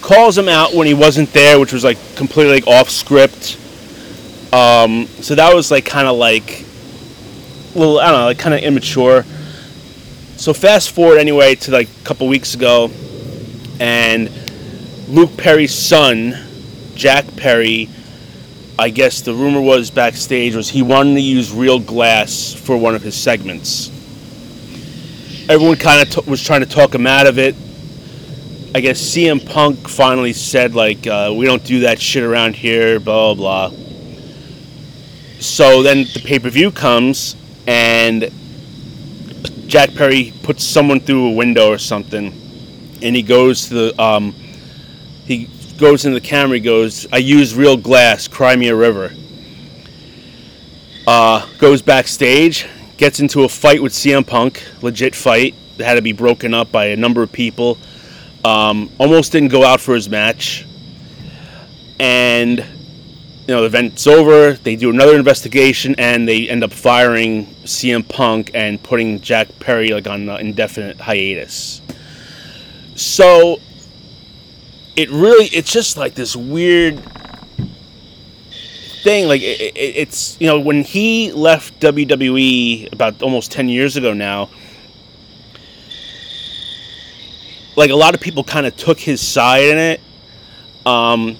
calls him out when he wasn't there, which was like completely like off script. Um, so that was like kind of like, well, I don't know, like kind of immature. So fast forward anyway to like a couple weeks ago, and Luke Perry's son, Jack Perry, I guess the rumor was backstage was he wanted to use real glass for one of his segments. Everyone kind of t- was trying to talk him out of it. I guess CM Punk finally said like, uh, "We don't do that shit around here." Blah blah. blah. So then the pay per view comes, and Jack Perry puts someone through a window or something, and he goes to the um, he goes into the camera. He goes, "I use real glass. Cry me a river." Uh, goes backstage, gets into a fight with CM Punk, legit fight. that had to be broken up by a number of people. Um, almost didn't go out for his match, and you know the event's over. They do another investigation, and they end up firing CM Punk and putting Jack Perry like on indefinite hiatus. So it really it's just like this weird thing like it, it, it's you know when he left WWE about almost 10 years ago now like a lot of people kind of took his side in it um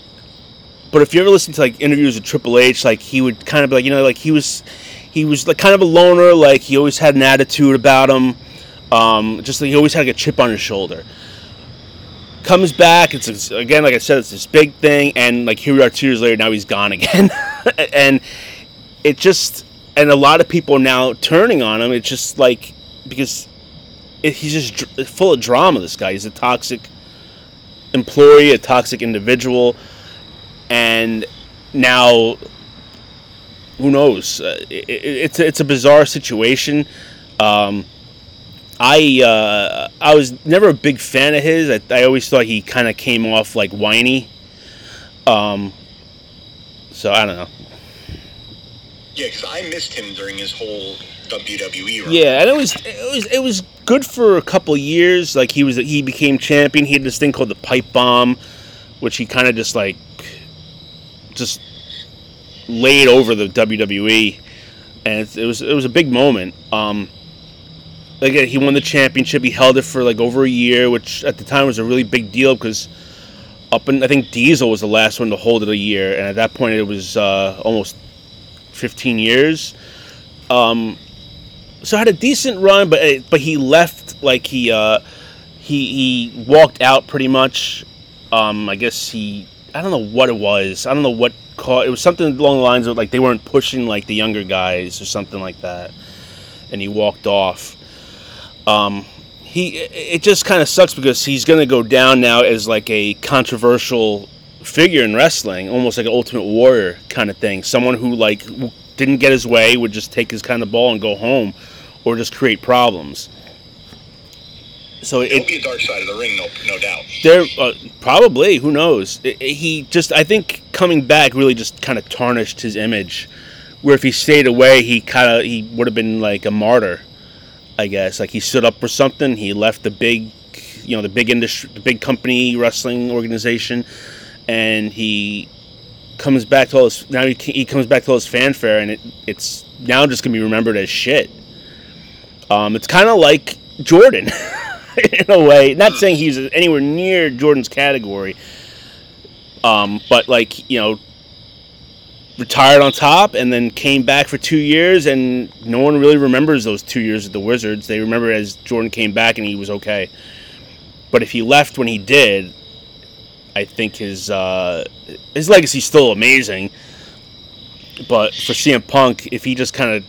but if you ever listen to like interviews with Triple H like he would kind of be like you know like he was he was like kind of a loner like he always had an attitude about him um just like he always had like a chip on his shoulder comes back. It's again, like I said, it's this big thing, and like here we are two years later. Now he's gone again, and it just and a lot of people now turning on him. It's just like because it, he's just dr- full of drama. This guy, he's a toxic employee, a toxic individual, and now who knows? Uh, it, it's it's a bizarre situation. Um, I uh, I was never a big fan of his. I, I always thought he kind of came off like whiny. Um, so I don't know. Yeah, because I missed him during his whole WWE run. Yeah, and it was it was it was good for a couple years. Like he was he became champion. He had this thing called the pipe bomb, which he kind of just like just laid over the WWE, and it, it was it was a big moment. Um, again, he won the championship. He held it for like over a year, which at the time was a really big deal because up and I think Diesel was the last one to hold it a year, and at that point it was uh, almost 15 years. Um, so had a decent run, but uh, but he left like he uh, he he walked out pretty much. Um, I guess he I don't know what it was. I don't know what caught. It was something along the lines of like they weren't pushing like the younger guys or something like that, and he walked off. Um, he it just kind of sucks because he's going to go down now as like a controversial figure in wrestling, almost like an Ultimate Warrior kind of thing. Someone who like didn't get his way would just take his kind of ball and go home, or just create problems. So it, will be a dark side of the ring, no, no doubt. There, uh, probably. Who knows? It, it, he just, I think, coming back really just kind of tarnished his image. Where if he stayed away, he kind of he would have been like a martyr. I guess. Like he stood up for something. He left the big, you know, the big industry, the big company wrestling organization, and he comes back to all his now he, he comes back to all his fanfare, and it, it's now just gonna be remembered as shit. Um, it's kind of like Jordan in a way. Not saying he's anywhere near Jordan's category, um, but like you know, retired on top and then came back for two years and no one really remembers those two years at the wizards they remember as jordan came back and he was okay but if he left when he did i think his uh, his legacy's still amazing but for CM Punk, if he just kind of,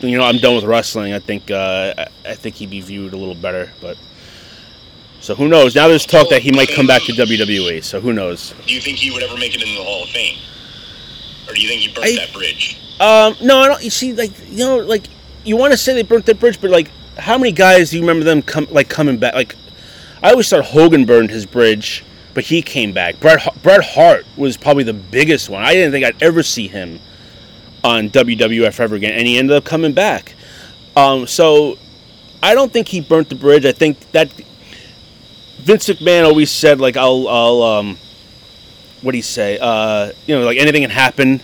you know, I'm done with wrestling, I think uh, I think he'd be viewed a little better. But so who knows? Now there's talk that he might come back to WWE. So who knows? Do you think he would ever make it into the Hall of Fame? Or do you think he burnt I, that bridge? Um, no, I don't. You see, like you know, like you want to say they burnt that bridge, but like, how many guys do you remember them come like coming back? Like, I always thought Hogan burned his bridge, but he came back. Bret Bret Hart was probably the biggest one. I didn't think I'd ever see him on WWF ever again, and he ended up coming back. Um, so I don't think he burnt the bridge. I think that Vince McMahon always said like I'll I'll um, what do you say? Uh, you know, like anything can happen.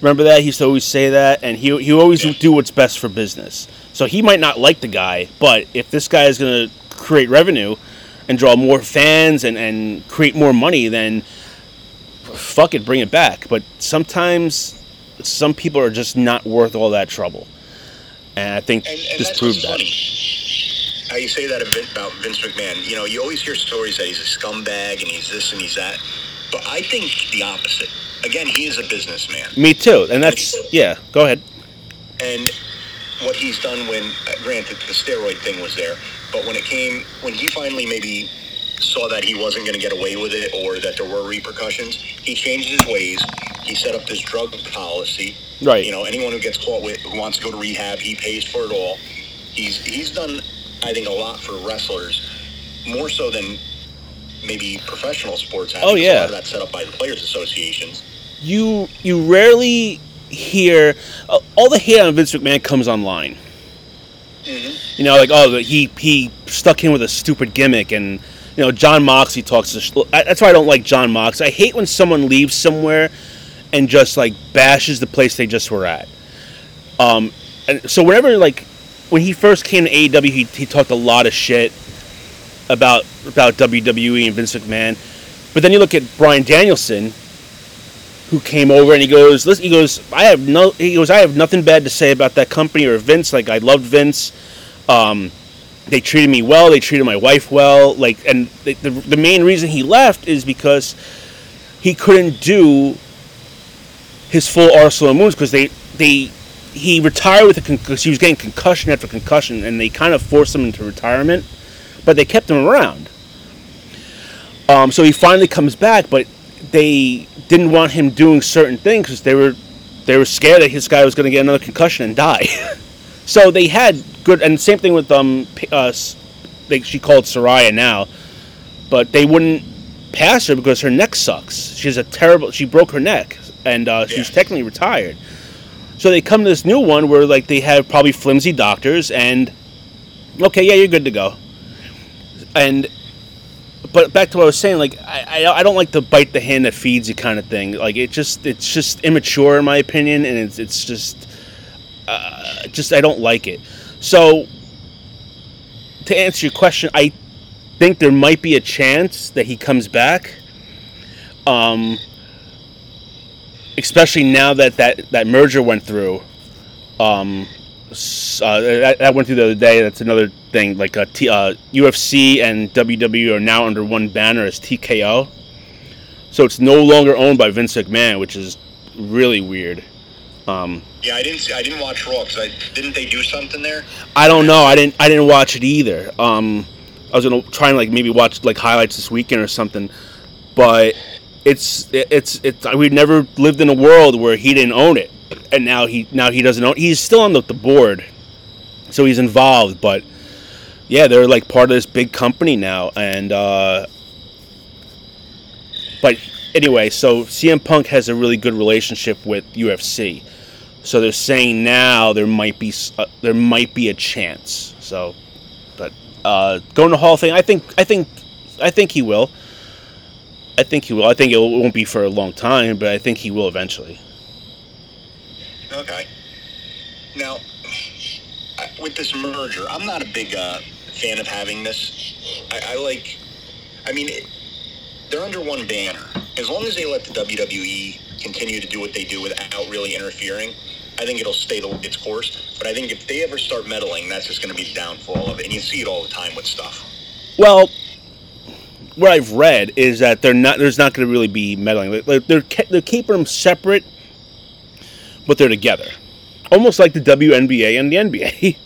Remember that he used to always say that, and he he always yeah. do what's best for business. So he might not like the guy, but if this guy is going to create revenue and draw more fans and and create more money, then fuck it, bring it back. But sometimes some people are just not worth all that trouble, and I think and, and this proved that. Funny. How you say that about Vince McMahon? You know, you always hear stories that he's a scumbag and he's this and he's that. But I think the opposite. Again, he is a businessman. Me too, and that's yeah. Go ahead. And what he's done when, uh, granted, the steroid thing was there, but when it came, when he finally maybe saw that he wasn't going to get away with it or that there were repercussions, he changed his ways. He set up this drug policy. Right. You know, anyone who gets caught with who wants to go to rehab, he pays for it all. He's he's done, I think, a lot for wrestlers, more so than maybe professional sports. Have, Oh, yeah. a lot of that's set up by the players' associations. You you rarely hear uh, all the hate on Vince McMahon comes online. You know, like oh, he he stuck in with a stupid gimmick, and you know Jon Moxley talks. Sh- that's why I don't like Jon Mox. I hate when someone leaves somewhere and just like bashes the place they just were at. Um, and so whenever like when he first came to AEW, he, he talked a lot of shit about about WWE and Vince McMahon. But then you look at Bryan Danielson, who came over and he goes, listen, he goes, I have no, he goes, I have nothing bad to say about that company or Vince. Like I loved Vince. Um, they treated me well. They treated my wife well. Like, and the, the, the main reason he left is because he couldn't do his full arsenal of moves because they they he retired with a because he was getting concussion after concussion, and they kind of forced him into retirement, but they kept him around. Um, so he finally comes back, but they didn't want him doing certain things because they were they were scared that this guy was going to get another concussion and die. so they had good, and same thing with um, uh, they, she called Saraya now, but they wouldn't pass her because her neck sucks. She's a terrible. She broke her neck, and uh, she's Yeah. technically retired. So they come to this new one where like they have probably flimsy doctors, and okay, yeah, you're good to go. And but back to what I was saying, like I, I, don't like to bite the hand that feeds you kind of thing. Like it just it's just immature in my opinion, and it's it's just uh, just I don't like it. So to answer your question, I think there might be a chance that he comes back. Um, especially now that that, that merger went through. Um, uh, that, that went through the other day. That's another thing. Like uh, T, uh, UFC and WWE are now under one banner as TKO. So it's no longer owned by Vince McMahon, which is really weird. Um, Yeah, I didn't. I didn't watch Raw because I didn't they do something there? I don't know. I didn't. I didn't watch it either. Um, I was gonna try and like maybe watch like highlights this weekend or something, but it's it's it's. We've never lived in a world where he didn't own it, and now he now he doesn't own. He's still on the, the board, so he's involved. But yeah, they're like part of this big company now, and uh, but anyway, so CM Punk has a really good relationship with UFC. So they're saying now there might be uh, there might be a chance. So, but uh, going to Hall of Fame, I think I think I think he will. I think he will. I think it won't be for a long time, but I think he will eventually. Okay. Now, with this merger, I'm not a big uh, fan of having this. I, I like. I mean, it, they're under one banner. As long as they let the WWE continue to do what they do without really interfering, I think it'll stay the, its course. But I think if they ever start meddling, that's just going to be the downfall of it. And you see it all the time with stuff. Well, what I've read is that they're not. There's not going to really be meddling. They're they're keeping them separate, but they're together, almost like the WNBA and the NBA.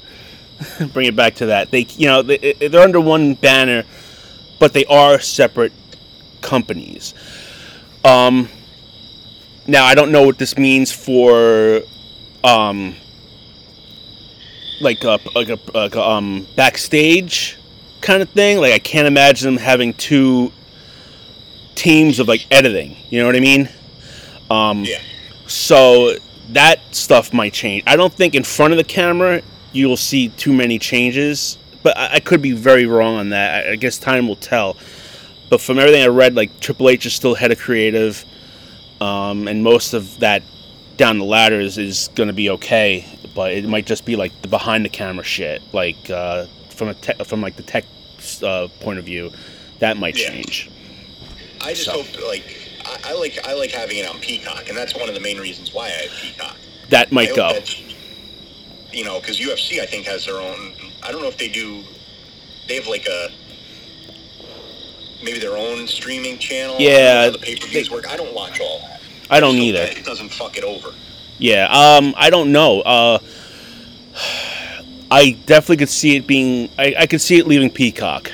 Bring it back to that. They you know they, they're under one banner, but they are separate companies. Um. Now I don't know what this means for, um. Like a like a, like a um backstage kind of thing. Like I can't imagine them having two teams of like editing. You know what I mean? Um, Yeah. So that stuff might change. I don't think in front of the camera you will see too many changes, but I, I could be very wrong on that. I, I guess time will tell. But from everything I read, like Triple H is still head of creative, um, and most of that down the ladder is, is going to be okay. But it might just be like the behind the camera shit, like uh, from a te- from like the tech uh, point of view, that might Yeah. change. I just So- hope, like, I, I like I like having it on Peacock, and that's one of the main reasons why I have Peacock. That might go. you know, because UFC I think has their own. I don't know if they do. They have like a maybe their own streaming channel. I don't know Yeah, the pay per views work. I don't watch all that. I don't hope either. It doesn't fuck it over. Yeah, um, I don't know. Uh, I definitely could see it being. I, I could see it leaving Peacock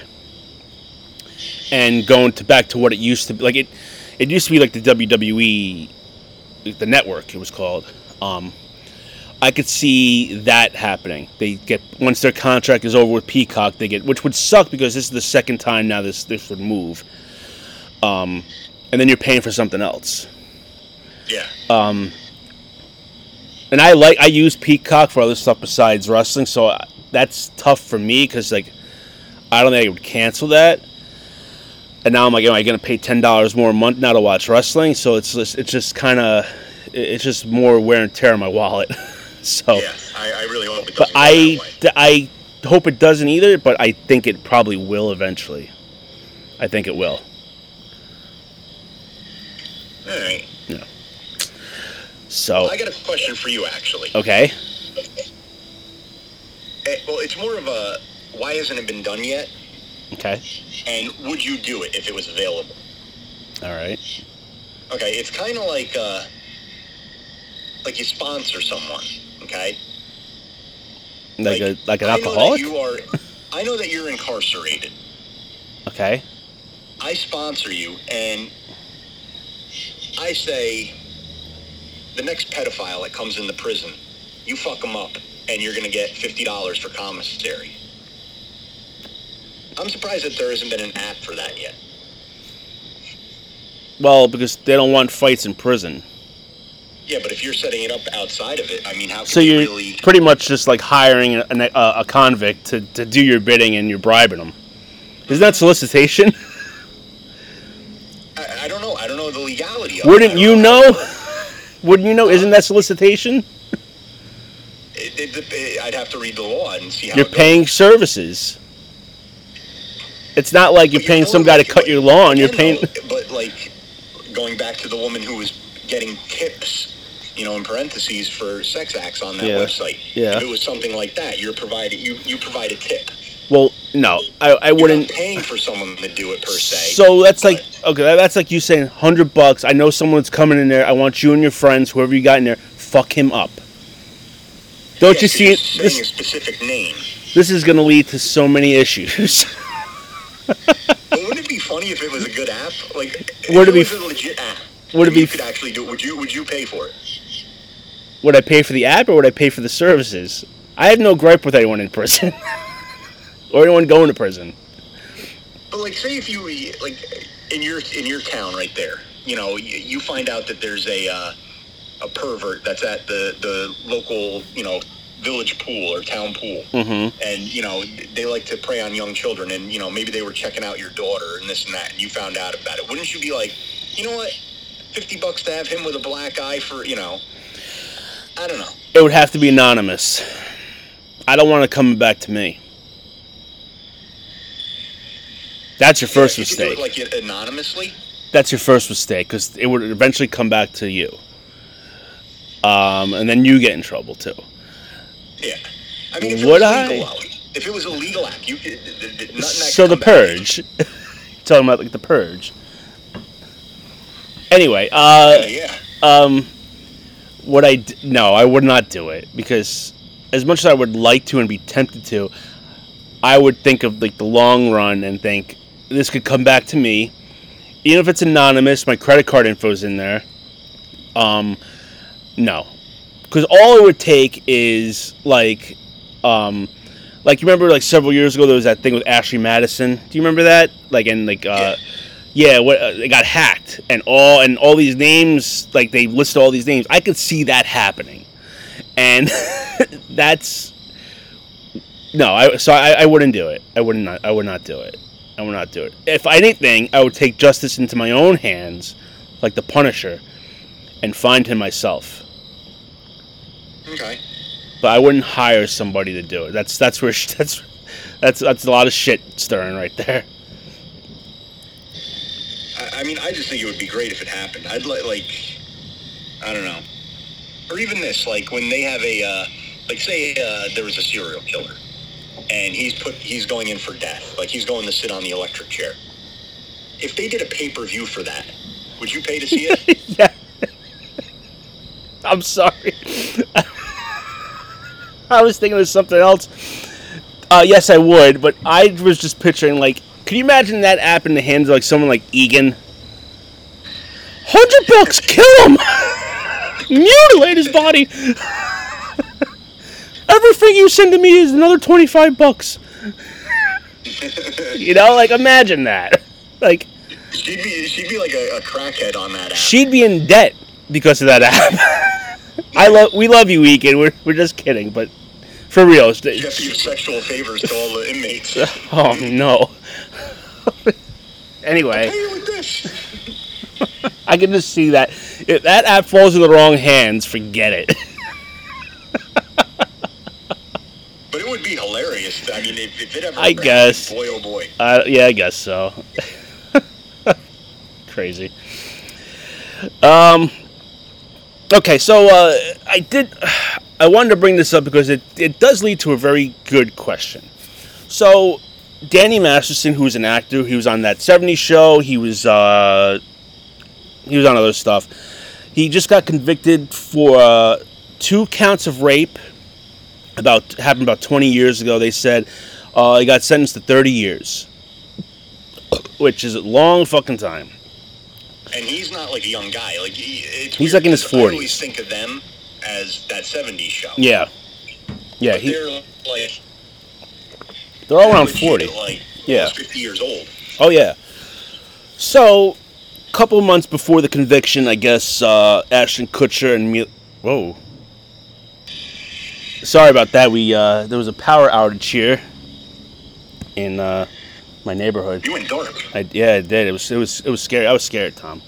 and going to back to what it used to be. Like it, it used to be like the WWE, the network. It was called. Um, I could see that happening. They get once their contract is over with Peacock, they get which would suck because this is the second time now this this would move. Um, and then you're paying for something else. Yeah. Um, and I like I use Peacock for other stuff besides wrestling, so I- that's tough for me because like I don't think I would cancel that. And now I'm like, am I going to pay ten dollars more a month now to watch wrestling? So it's just it's just kind of it's just more wear and tear on my wallet. so, yeah. I, I really hope it but I. I hope it doesn't either. But I think it probably will eventually. I think it will. All right. Yeah. So I got a question for you, actually. okay, Eh, well, it's more of a why hasn't it been done yet? Okay, And would you do it if it was available? all right, Okay, it's kind of like uh, like you sponsor someone. Okay. like a like an I know that alcoholic. you are. I know that you're incarcerated. Okay, I sponsor you, and I say the next pedophile that comes in the prison, you fuck them up, and you're gonna get fifty dollars for commissary. I'm surprised that there hasn't been an app for that yet. well because they don't want fights in prison. Yeah, but if you're setting it up outside of it, I mean, how can So you you're really? pretty much just like hiring a, a, a convict to, to do your bidding and you're bribing them. Isn't that solicitation? I, I don't know. I don't know the legality of Wouldn't you how know? Wouldn't you know? Isn't that solicitation? It, it, it, I'd have to read the law and see how You're paying services. It's not like you're paying some guy to cut your lawn. You're paying. though, But like going back to the woman who was getting tips, you know, in parentheses for sex acts on that Yeah. website. Yeah. If it was something like that, you're provided you you provide a tip. Well, no, I, I wouldn't. paying for someone to do it per se. So that's like okay. That's like you saying hundred bucks. I know someone's coming in there. I want you and your friends, whoever you got in there, fuck him up. Don't Yeah, you see it? This a specific name. this is going to lead to so many issues. Wouldn't it be funny if it was a good app? Like, Would it be- was a legit app? would it be You could actually do it. Would you? Would you pay for it? would I pay for the app or would I pay for the services? I have no gripe with anyone in prison or anyone going to prison. But like, say if you like in your in your town right there, you know, you, you find out that there's a uh, a pervert that's at the the local, you know, village pool or town pool, Mm-hmm. and you know they like to prey on young children, and you know maybe they were checking out your daughter and this and that, and you found out about it. Wouldn't you be like, you know what, fifty bucks to have him with a black eye for you know? I don't know. It would have to be anonymous. I don't want it coming back to me. That's your first Yeah, you mistake. like anonymously. That's your first mistake because it would eventually come back to you. Um, and then you get in trouble too. Yeah. I mean, if it Would was I? though, if it was a legal app, you could. So the come back to you. purge. Talking about like the purge. Anyway, uh, Yeah, yeah. um, would I? D- no, I would not do it because as much as I would like to and be tempted to, I would think of like the long run and think this could come back to me, even if it's anonymous. My credit card info's in there. Um, no, because all it would take is like, um, like you remember like several years ago there was that thing with Ashley Madison. Do you remember that? Like and like uh, yeah, what uh, they got hacked and all and all these names like they listed all these names. I could see that happening, and that's no. I so I, I wouldn't do it. I would not. I would not do it. I would not do it. If anything, I would take justice into my own hands, like the Punisher, and find him myself. Okay. But I wouldn't hire somebody to do it. That's that's where sh- that's that's that's a lot of shit stirring right there. I, I mean, I just think it would be great if it happened. I'd like, like, I don't know, or even this, like when they have a, uh, like, say uh, there was a serial killer, and he's put, he's going in for death, like he's going to sit on the electric chair. If they did a pay per view for that, would you pay to see it? yeah. I'm sorry. I was thinking of something else. Uh, yes, I would, but I was just picturing like, could you imagine that app in the hands of like someone like Egan? Hundred bucks, kill him, mutilate his body. Everything you send to me is another twenty five bucks. you know, like imagine that. Like She'd be she'd be like a, a crackhead on that app. she'd be in debt because of that app. I love we love you, Weekend. We're we're just kidding, but for real. it's- You have to give sexual favors to all the inmates. Oh no. anyway. Hey, with this. I can just see that if that app falls in the wrong hands, forget it. But it would be hilarious. I mean, if, if it ever. I guess. Boy, oh boy. Uh, yeah, I guess so. Crazy. Um. Okay, so uh, I did. I wanted to bring this up because it it does lead to a very good question. So, Danny Masterson, who's an actor, he was on that '70s show. He was uh, he was on other stuff. He just got convicted for uh, two counts of rape. About happened about 20 years ago. They said uh, he got sentenced to 30 years, which is a long fucking time. And he's not like a young guy. Like he, it's He's weird like in his because I always think of them as that '70s show. Yeah, yeah. He, they're like they're all around 40. Like Yeah. 50 years old. Oh yeah. So, a couple months before the conviction, I guess uh, Ashton Kutcher and Mil- whoa. Sorry about that. We uh, there was a power outage here in uh, my neighborhood. You went dark. I, yeah, it did. It was it was it was scary. I was scared, Tom.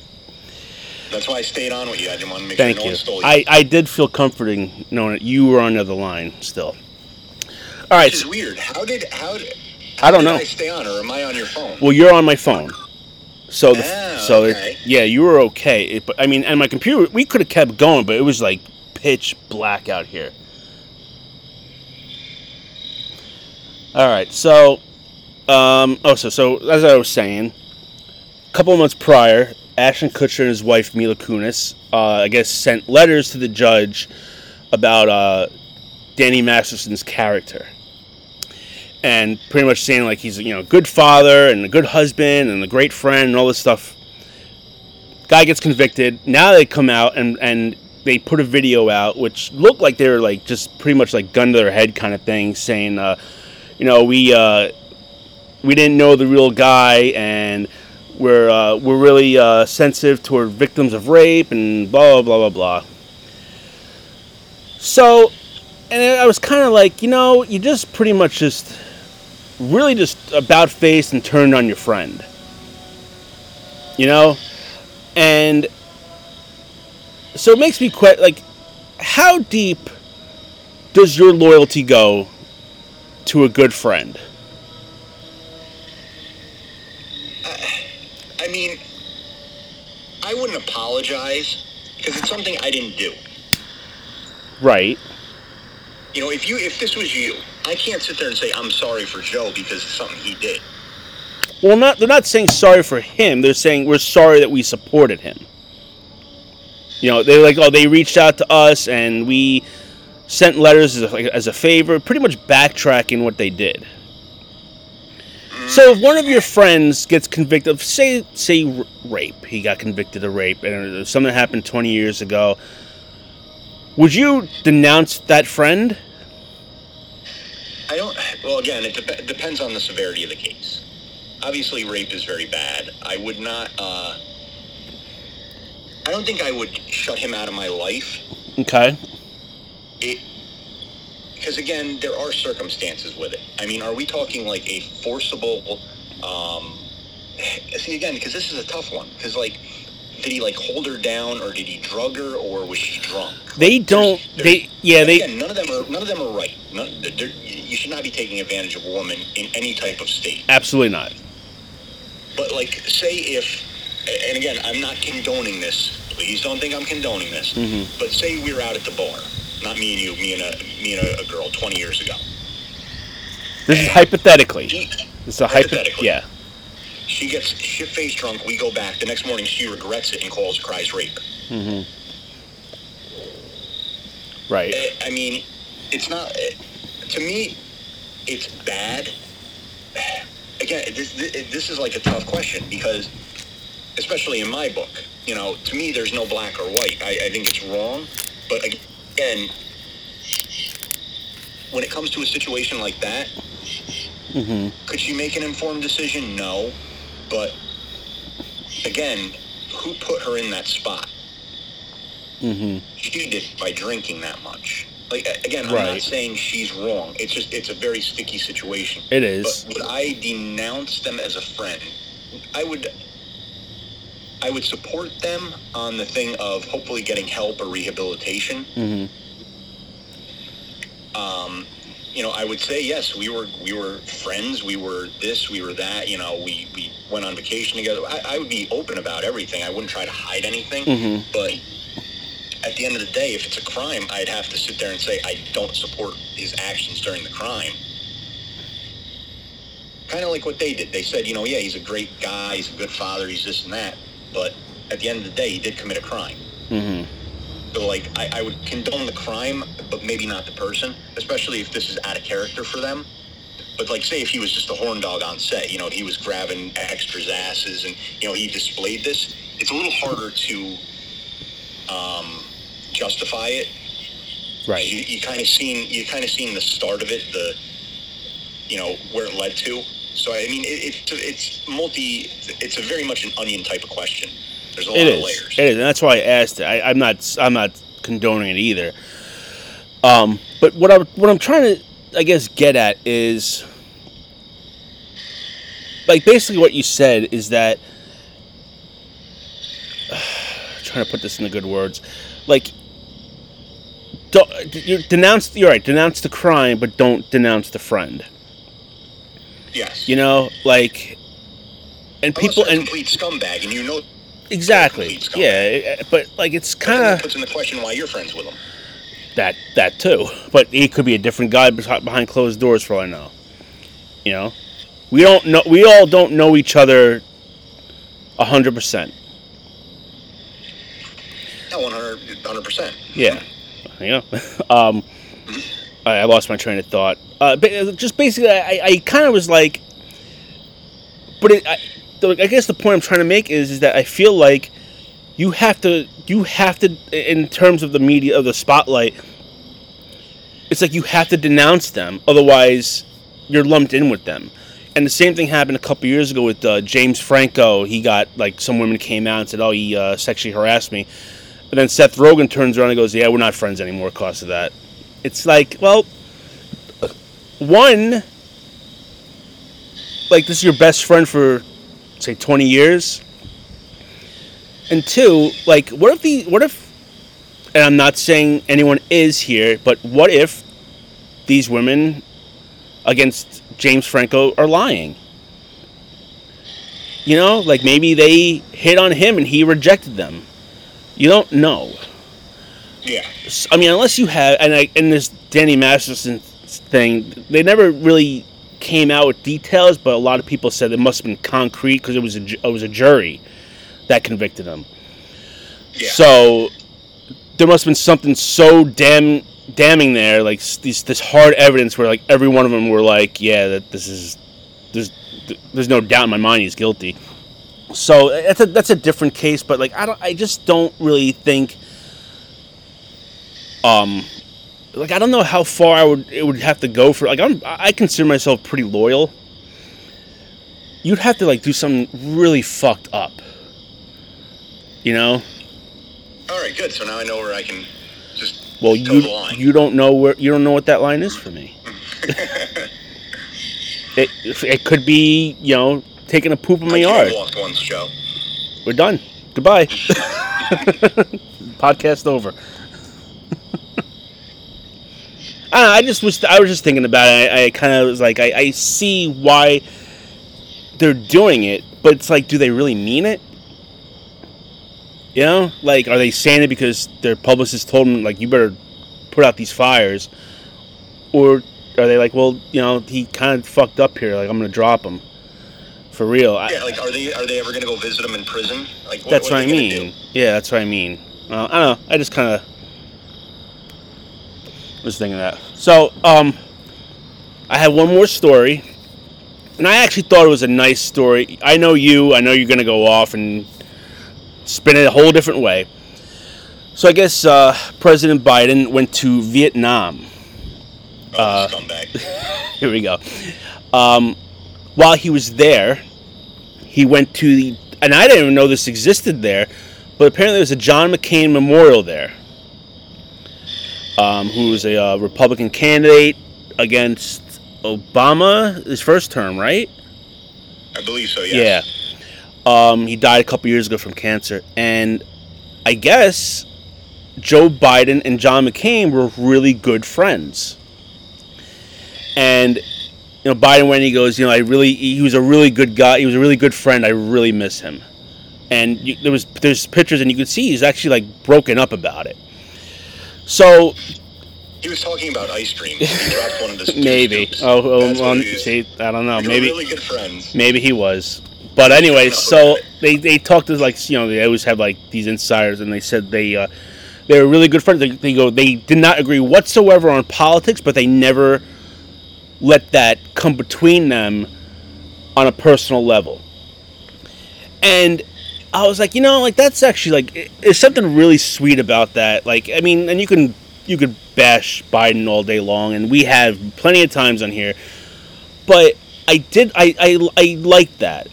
That's why I stayed on with you. I didn't want to make Thank sure no you. one stole you. I, I did feel comforting knowing that you were on the other line still. All right. Which is weird. How did how did I don't did know. I stay on, or am I on your phone? Well, you're on my phone. So the, Ah, so it- yeah, you were okay. It, but I mean, and my computer, we could have kept going, but it was like pitch black out here. All right, so um, oh, so so as I was saying, a couple months prior, Ashton Kutcher and his wife Mila Kunis, uh, I guess, sent letters to the judge about uh, Danny Masterson's character and pretty much saying like he's you know a good father and a good husband and a great friend and all this stuff. Guy gets convicted. Now they come out and and they put a video out which looked like they were like just pretty much like gun to their head kind of thing, saying, uh, you know, we uh, we didn't know the real guy and we're uh, we're really uh, sensitive toward victims of rape and blah blah blah blah blah. So, and I was kind of like, you know, you just pretty much just really just about faced and turned on your friend. You know? And so it makes me quite like how deep does your loyalty go to a good friend? Mean, I wouldn't apologize because it's something I didn't do. Right. You know, if you if this was you, I can't sit there and say I'm sorry for Joe because it's something he did. Well, not they're not saying sorry for him. They're saying we're sorry that we supported him. You know, they're like, oh, they reached out to us and we sent letters as a, as a favor, pretty much backtracking what they did. So if one of your friends gets convicted of, say, say rape, he got convicted of rape, and something happened 20 years ago, would you denounce that friend? I don't. Well, again, it dep- depends on the severity of the case. Obviously, rape is very bad. I would not. Uh, I don't think I would shut him out of my life. Okay. It because again, there are circumstances with it. I mean, are we talking like a forcible? Um, see, again, because this is a tough one. Because like, did he like hold her down, or did he drug her, or was she drunk? They don't. They yeah. They Again, none of them are none of them are right. None, you should not be taking advantage of a woman in any type of state. absolutely not. But like, say if, and again, I'm not condoning this. Please don't think I'm condoning this. Mhm. But say we're out at the bar, not me and you, me and a me and a, a girl 20 years ago. This is hypothetically. She, This is a hypo- Hypothetically. Yeah. she gets shit faced drunk. We go back the next morning. She regrets it and calls cries rape. Mm-hmm. Right. I mean, it's not. To me, it's bad. Again, this this is like a tough question because, especially in my book, you know, to me, there's no black or white. I, I think it's wrong, but again, when it comes to a situation like that, could she make an informed decision? No, but again, who put her in that spot? Mm-hmm. She did by drinking that much. Like again, I'm not Right. saying she's wrong. It's just it's a very sticky situation. It is. But would I denounce them as a friend? I would. I would support them on the thing of hopefully getting help or rehabilitation. Mm-hmm. Um, you know, I would say yes. We were we were friends. We were this. We were that. You know, we we went on vacation together. I, I would be open about everything. I wouldn't try to hide anything. Mhm. But at the end of the day, if it's a crime, I'd have to sit there and say I don't support his actions during the crime. Kind of like what they did. They said, you know, yeah, he's a great guy. He's a good father. He's this and that. But at the end of the day, he did commit a crime. Mm-hmm. So, like, I, I would condone the crime, but maybe not the person, especially if this is out of character for them. But, like, say if he was just a horn dog on set, you know, he was grabbing extras' asses and, you know, he displayed this, it's a little harder to um, justify it. Right. You, you kind of seen, you kind of seen the start of it, the, you know, where it led to. So, I mean, it, it's, it's multi, it's a very much an onion type of question. There's a lot It of is. layers. It is, and that's why I asked it. I, I'm not. I'm not condoning it either. Um, but what I what I'm trying to, I guess, get at is, like, basically what you said is that. trying to put this in the good words, like. Don't, you denounce. You're right. Denounce the crime, but don't denounce the friend. Yes. You know, like, and Unless people and complete scumbag, and you know exactly, yeah. Eh, eh, but like, it's kind of. puts in the question why you're friends with him. that that too. But he could be a different guy behind closed doors for all I know. You know, we don't know. We all don't know each other a hundred percent. Yeah, 100 percent. Yeah, you know. um, mm-hmm. I, lost my train of thought. Uh, ba- just basically, I, I kind of was like, but it, I, I guess the point I'm trying to make is is that I feel like you have to you have to in terms of the media of the spotlight. It's like you have to denounce them, otherwise you're lumped in with them. And the same thing happened a couple years ago with uh, James Franco. He got like some women came out and said, "Oh, he uh, sexually harassed me." And then Seth Rogen turns around and goes, "Yeah, we're not friends anymore because of that." It's like, well, one, like this is your best friend for, say, twenty years, and two, like, what if the, what if, and I'm not saying anyone is here, but what if these women against James Franco are lying? You know, like maybe they hit on him and he rejected them. You don't know. Yeah. I mean, unless you have, and I, and this Danny Masterson thing, they never really came out with details, but a lot of people said it must have been concrete because it was a it was a jury that convicted him. Yeah. So there must have been something so damn damning there, like these this hard evidence where like every one of them were like, yeah, that this is there's there's no doubt in my mind he's guilty. So that's a that's a different case, but like I don't I just don't really think um like I don't know how far I would it would have to go for like I'm I consider myself pretty loyal. You'd have to like do something really fucked up. You know? All right. Good. So now I know where I can just Well, you line. you don't know where you don't know what that line is for me. it it could be you know taking a poop in my yard. walked once, Joe. We're done. Goodbye. Podcast over. I, don't know, I just was I was just thinking about it. I, I kind of was like I, I see why they're doing it, but it's like, do they really mean it? You know, like, are they saying it because their publicist told them like you better put out these fires, or are they like, well, you know, he kind of fucked up here. Like, I'm gonna drop him for real. I, Yeah. Like, are they are they ever going to go visit him in prison? Like, what, that's what what, I gonna mean. Yeah, that's what I mean. I don't know. I just kind of was thinking that. So, um, I have one more story, and I actually thought it was a nice story. I know you. I know you're gonna go off and spin it a whole different way. So I guess uh, President Biden went to Vietnam, Oh, Uh. Here we go. Um, while he was there, he went to the, and I didn't even know this existed there, but apparently there's a John McCain Memorial there, um, who was a uh, Republican candidate against Obama his first term, right? I believe so. Yes. Yeah. Um, he died a couple years ago from cancer, and I guess Joe Biden and John McCain were really good friends. And you know, Biden when he goes, you know, I really he was a really good guy. He was a really good friend. I really miss him. And you, there was there's pictures, and you could see he's actually like broken up about it. So He was talking about ice cream. He dropped one of the maybe, oh, oh see, I don't know, were maybe really good friends. Maybe he was. But anyway, so they, they talked to like you know they always have like these insiders and they said they uh, they were really good friends. They, they go they did not agree whatsoever on politics, but they never let that come between them on a personal level. And I was like, you know, like that's actually like there's something really sweet about that. Like I mean, and you can you could bash Biden all day long, and we have plenty of times on here, but I did I I, I like that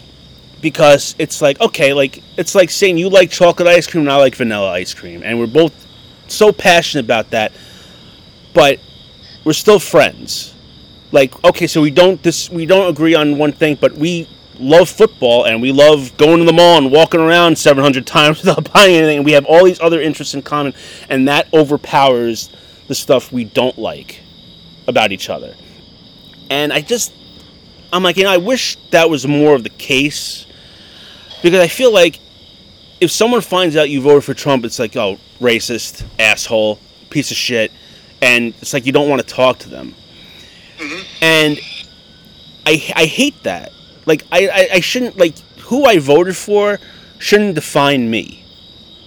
because it's like okay like it's like saying you like chocolate ice cream and I like vanilla ice cream and we're both so passionate about that but we're still friends like okay so we don't this we don't agree on one thing but we love football and we love going to the mall and walking around 700 times without buying anything and we have all these other interests in common and that overpowers the stuff we don't like about each other and I just I'm like, you know, I wish that was more of the case because I feel like if someone finds out you voted for Trump, it's like, oh, racist, asshole, piece of shit, and it's like you don't want to talk to them. Mm-hmm. And I I hate that. Like I, I I shouldn't like who I voted for shouldn't define me.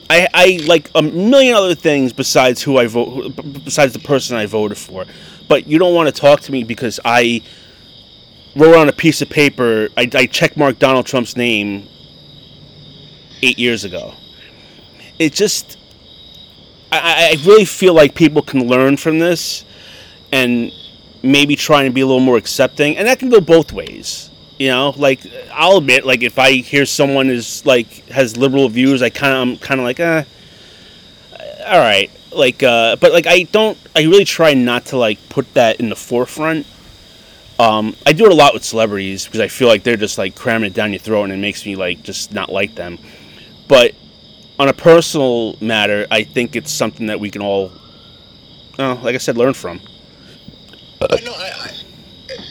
I, I like a million other things besides who I vote besides the person I voted for. But you don't want to talk to me because I wrote on a piece of paper. I, I checkmarked Donald Trump's name eight years ago. It just, I, I I really feel like people can learn from this, and maybe try and be a little more accepting, and that can go both ways. You know, like I'll admit, like if I hear someone is like has liberal views, I kind of I'm kind of like, eh, all right, like, uh, but like I don't, I really try not to like put that in the forefront. Um, I do it a lot with celebrities because I feel like they're just like cramming it down your throat and it makes me like just not like them. But on a personal matter, I think it's something that we can all, uh, like I said, learn from. I, I,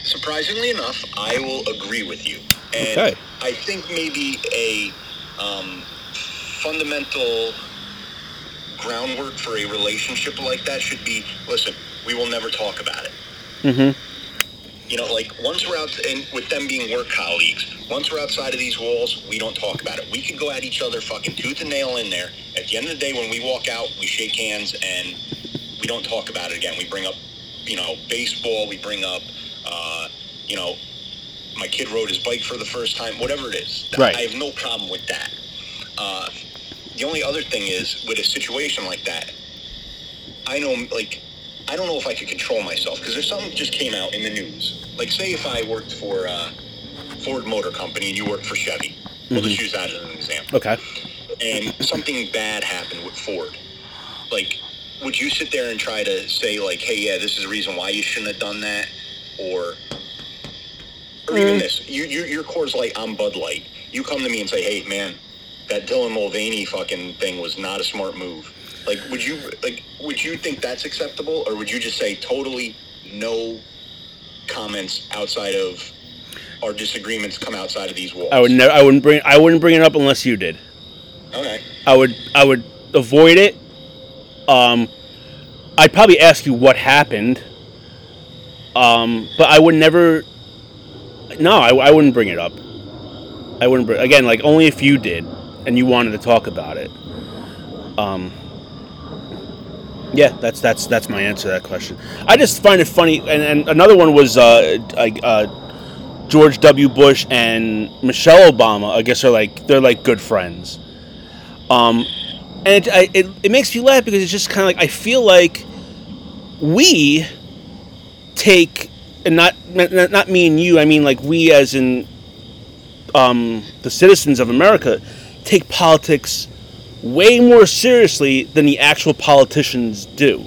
surprisingly enough, I will agree with you. And Okay. I think maybe a um, fundamental groundwork for a relationship like that should be listen, we will never talk about it. Mm-hmm. You know, like once we're out, and with them being work colleagues, once we're outside of these walls, we don't talk about it. We could go at each other fucking tooth and nail in there. At the end of the day, when we walk out, we shake hands and we don't talk about it again. We bring up, you know, baseball. We bring up, you know, my kid rode his bike for the first time. Whatever it is, Right. I have no problem with that. Uh, the only other thing is with a situation like that, I know, like, I don't know if I could control myself because there's something that just came out in the news. Like, say if I worked for uh, Ford Motor Company and you worked for Chevy. We'll just use that as an example. Okay. And something bad happened with Ford. Like, would you sit there and try to say, like, hey, yeah, this is the reason why you shouldn't have done that? Or, even this, you, you, you're Coors Light, I'm Bud Light. You come to me and say, hey, man, that Dylan Mulvaney fucking thing was not a smart move. Like, would you like would you think that's acceptable, or would you just say totally no comments outside of our disagreements come outside of these walls? I would never. I wouldn't bring. I wouldn't bring it up unless you did. Okay. I would. I would avoid it. Um, I'd probably ask you what happened. Um, but I would never. No, I, I wouldn't bring it up. I wouldn't bring again. Like only if you did, and you wanted to talk about it. Um. Yeah, that's that's that's my answer to that question. I just find it funny, and, and another one was uh, uh, George W. Bush and Michelle Obama. I guess are like they're like good friends. Um, and it, I, it, it makes me laugh because it's just kind of like I feel like we take and not not me and you. I mean like we as in um, the citizens of America take politics way more seriously than the actual politicians do.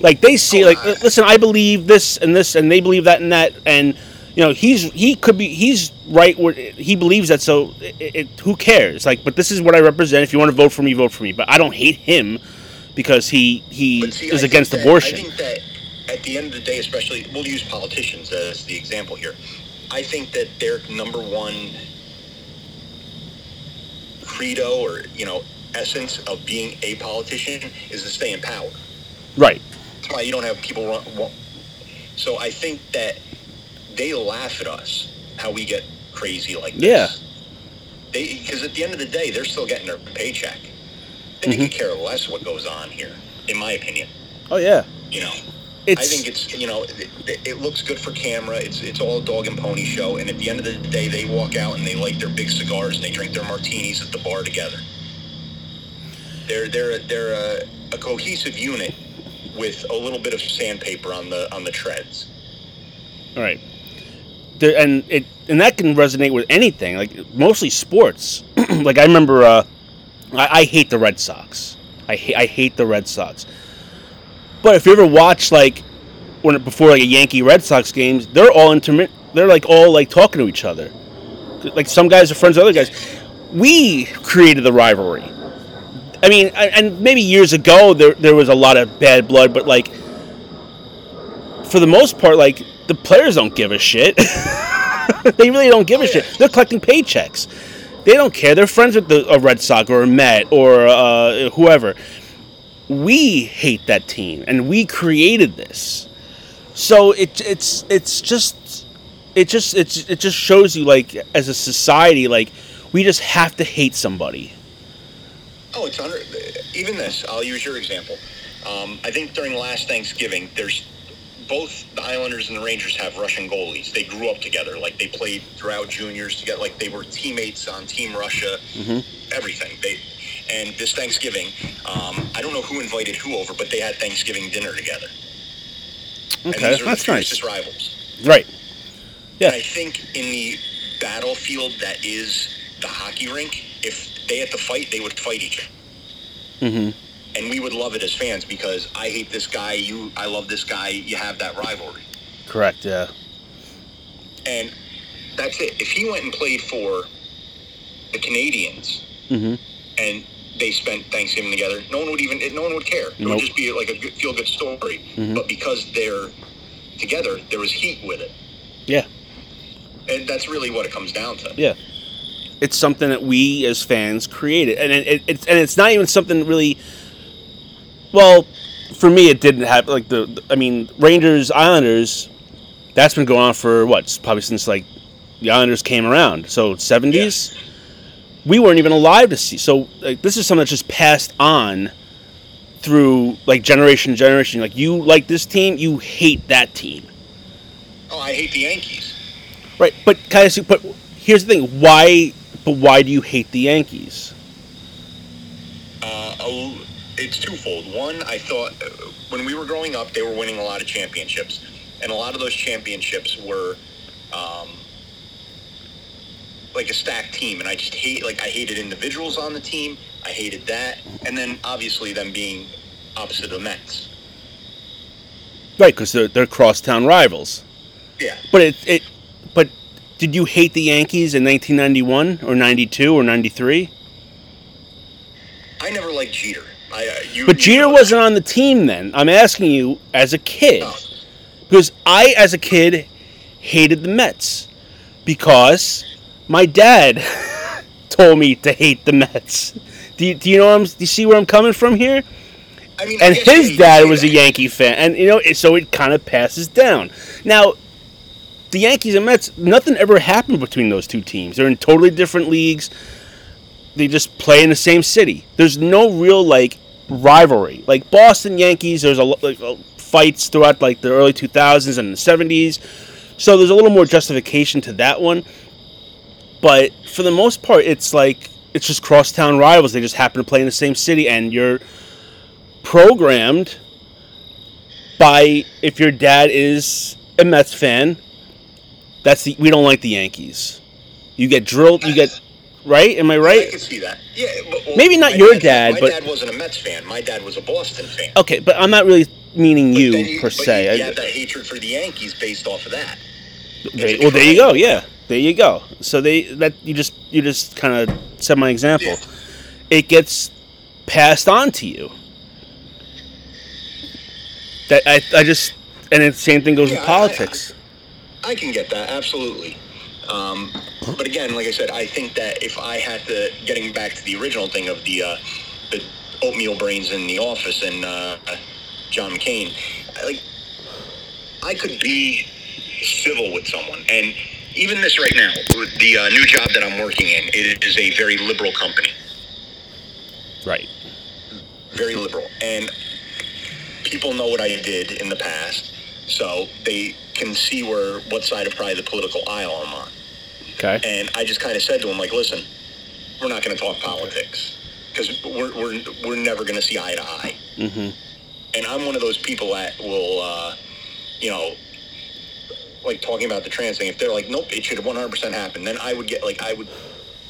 Like they see, like, listen, I believe this and this, and they believe that and that, and you know, he's he could be he's right where he believes that. So, it, it, who cares? Like, but this is what I represent. If you want to vote for me, vote for me. But I don't hate him because he he see, is I against abortion. That, I think that at the end of the day, especially, we'll use politicians as the example here. I think that their number one credo or you know essence of being a politician is to stay in power. right. That's why you don't have people run. Well, so I think that they laugh at us how we get crazy like this. Yeah. They because at the end of the day, they're still getting their paycheck. They Mm-hmm. could care less what goes on here, in my opinion. Oh yeah. You know. It's I think it's you know it, it looks good for camera. It's it's all a dog and pony show, and at the end of the day, they walk out and they light their big cigars and they drink their martinis at the bar together. They're they're they're a, a cohesive unit with a little bit of sandpaper on the on the treads. all right. There, and it and that can resonate with anything, like mostly sports. like I remember, uh, I, I hate the Red Sox. I hate I hate the Red Sox. But if you ever watch like when before like a Yankee Red Sox games, they're all intermittent. They're like all like talking to each other. Like some guys are friends with other guys. We created the rivalry. I mean, and maybe years ago there there was a lot of bad blood, but like for the most part, like the players don't give a shit. they really don't give a shit. They're collecting paychecks. They don't care. They're friends with the a Red Sox or a Met or uh, whoever. We hate that team, and we created this. So it it's it's just it just it's it just shows you like as a society like we just have to hate somebody. Oh, it's under even this. I'll use your example. Um, I think during last Thanksgiving, there's both the Islanders and the Rangers have Russian goalies. They grew up together, like they played throughout juniors together, like they were teammates on Team Russia. Everything they. And this Thanksgiving, um, I don't know who invited who over, but they had Thanksgiving dinner together. Okay, and these are that's the nice. fiercest rivals. Right. Yeah. And I think in the battlefield that is the hockey rink, if they had to fight, they would fight each other. Mm-hmm. And we would love it as fans because I hate this guy, you, I love this guy. You have that rivalry, Correct. Yeah. and that's it. If he went and played for the Canadiens Mhm. and they spent Thanksgiving together, no one would even, no one would care. It Nope. would just be like a feel good story. Mhm. But because they're together, there was heat with it, Yeah. and that's really what it comes down to. Yeah. It's something that we as fans created, and it, it, it's and it's not even something really. Well, for me, it didn't happen. like the. the- I mean, Rangers Islanders. That's been going on for what? Probably since like the Islanders came around. So seventies. We weren't even alive to see. So like, this is something that's just passed on through like generation to generation. Like you like this team, you hate that team. Oh, I hate the Yankees. Right, but kind of see, but here's the thing: why? But why do you hate the Yankees? Uh, oh, it's twofold. One, I thought uh, when we were growing up, they were winning a lot of championships, and a lot of those championships were um, like a stacked team. And I just hate, like, I hated individuals on the team. I hated that, and then obviously them being opposite of the Mets. Right, because they're they're crosstown rivals. Yeah, But it it, but did you hate the Yankees in 1991 or 92 or 93? I never liked Jeter. I, uh, you, But Jeter know wasn't on the team then. I'm asking you as a kid. No. Because I, as a kid, hated the Mets because my dad told me to hate the Mets. Do you, do you know? I'm, do you see where I'm coming from here? I mean, And his dad was a. Yankee fan, and you know, it- so it kind of passes down. Now, the Yankees and Mets, nothing ever happened between those two teams. They're in totally different leagues. They just play in the same city. There's no real like rivalry. Like Boston Yankees, there's a like uh, fights throughout like the early 2000s and the 70s. So there's a little more justification to that one. But for the most part, it's like it's just crosstown rivals. They just happen to play in the same city, and you're programmed by if your dad is a Mets fan, that's the we don't like the Yankees. You get drilled. You get right. Am I right? I can see that. Yeah, well, Maybe not your dad, My but- dad wasn't a Mets fan. My dad was a Boston fan. Okay, but I'm not really meaning But you per se. You, I- have that hatred for the Yankees based off of that. There- well, there you go. Yeah, there you go. So they that you just you just kind of set my example. Yeah. It gets passed on to you. That I I just and the same thing goes Yeah, with I- I- politics. I can get that absolutely. Um, but again, like I said, I think that if I had to, getting back to the original thing of the uh, the oatmeal brains in the office and uh, John McCain, I, like I could be civil with someone, and even this right now, the uh, new job that I'm working in, it is a very liberal company, right. very liberal, and people know what I did in the past, so they can see where what side of probably the political aisle I'm on. Okay. And I just kind of said to him, like, listen, we're not going to talk politics because we're, we're, we're never going to see eye to eye. Mm-hmm. And I'm one of those people that will, uh, you know, like talking about the trans thing. If they're like, nope, it should 100% happen, then I would get like, I would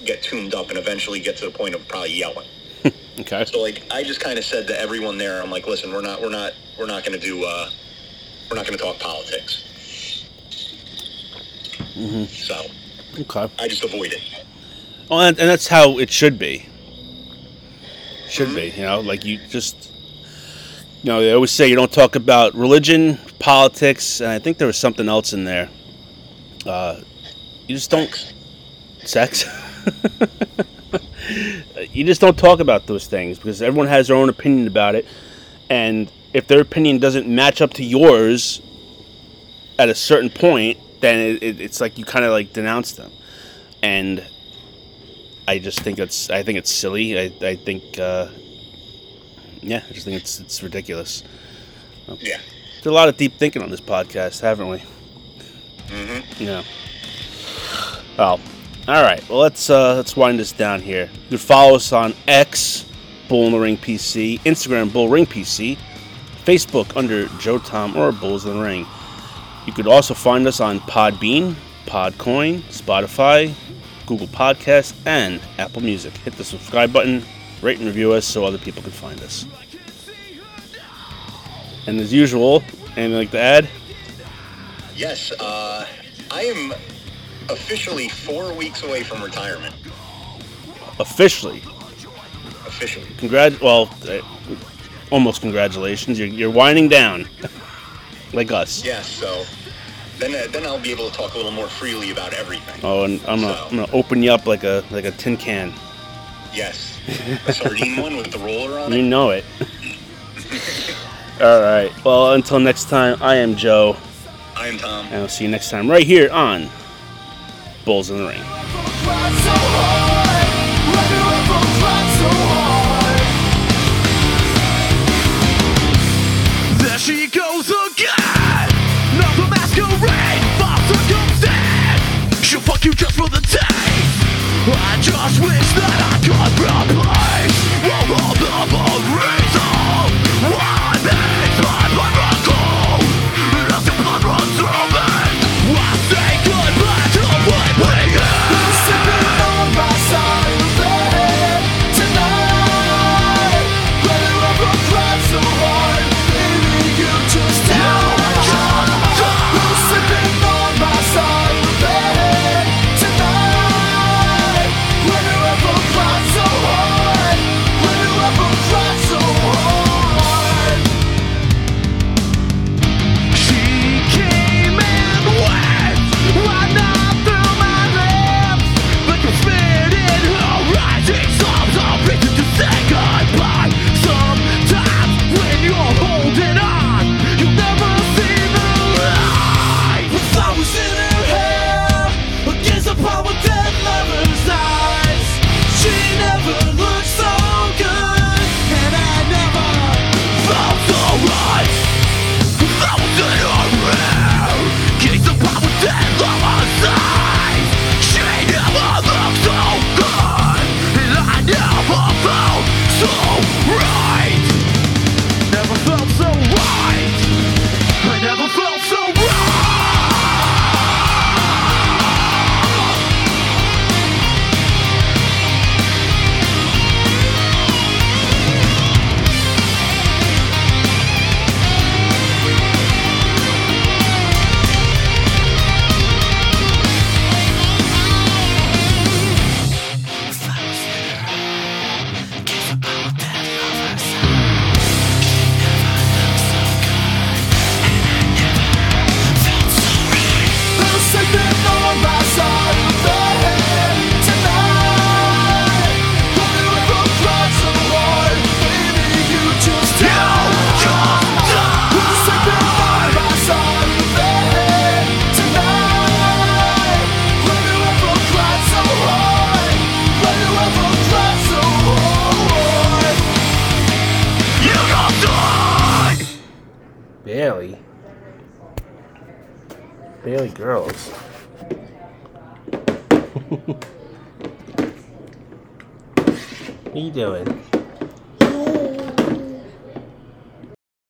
get tuned up and eventually get to the point of probably yelling. Okay. So like, I just kind of said to everyone there, I'm like, listen, we're not, we're not, we're not going to do, uh, we're not going to talk politics. Mm-hmm. So Okay. I just avoid it. Well, and, and that's how it should be. Should be, you know, like you just, you know, they always say you don't talk about religion, politics, and I think there was something else in there. Uh, you just don't sex. you just don't talk about those things because everyone has their own opinion about it, and if their opinion doesn't match up to yours at a certain point, then it, it, it's like you kind of like denounce them, and I just think it's I think it's silly. I I think uh, yeah, I just think it's it's ridiculous. Yeah. There's a lot of deep thinking on this podcast, haven't we? Mm-hmm. Yeah. Well, all right. Well, let's uh, let's wind this down here. You can follow us on X, Bull in the Ring PC, Instagram, Bull Ring PC, Facebook under Joe Tom or Bulls in the Ring. You could also find us on Podbean, Podcoin, Spotify, Google Podcasts, and Apple Music. Hit the subscribe button, rate and review us so other people can find us. And as usual, anything like to add? Yes, uh, I am officially four weeks away from retirement. Officially, Officially. Congrat. Well, uh, almost congratulations. You're, you're winding down, like us. Yes, so then uh, then I'll be able to talk a little more freely about everything. Oh, and I'm gonna, I'm gonna open you up like a like a tin can. Yes. A sardine one with the roller on You know it. All right. Well, until next time, I am Joe, I am Tom. and I'll see you next time right here on Bulls in the Ring. Cried so hard, why do I fall cried so hard? There she goes again. Not the masquerade, false circumstance. She'll fuck you just for the taste. I just wish that I could replace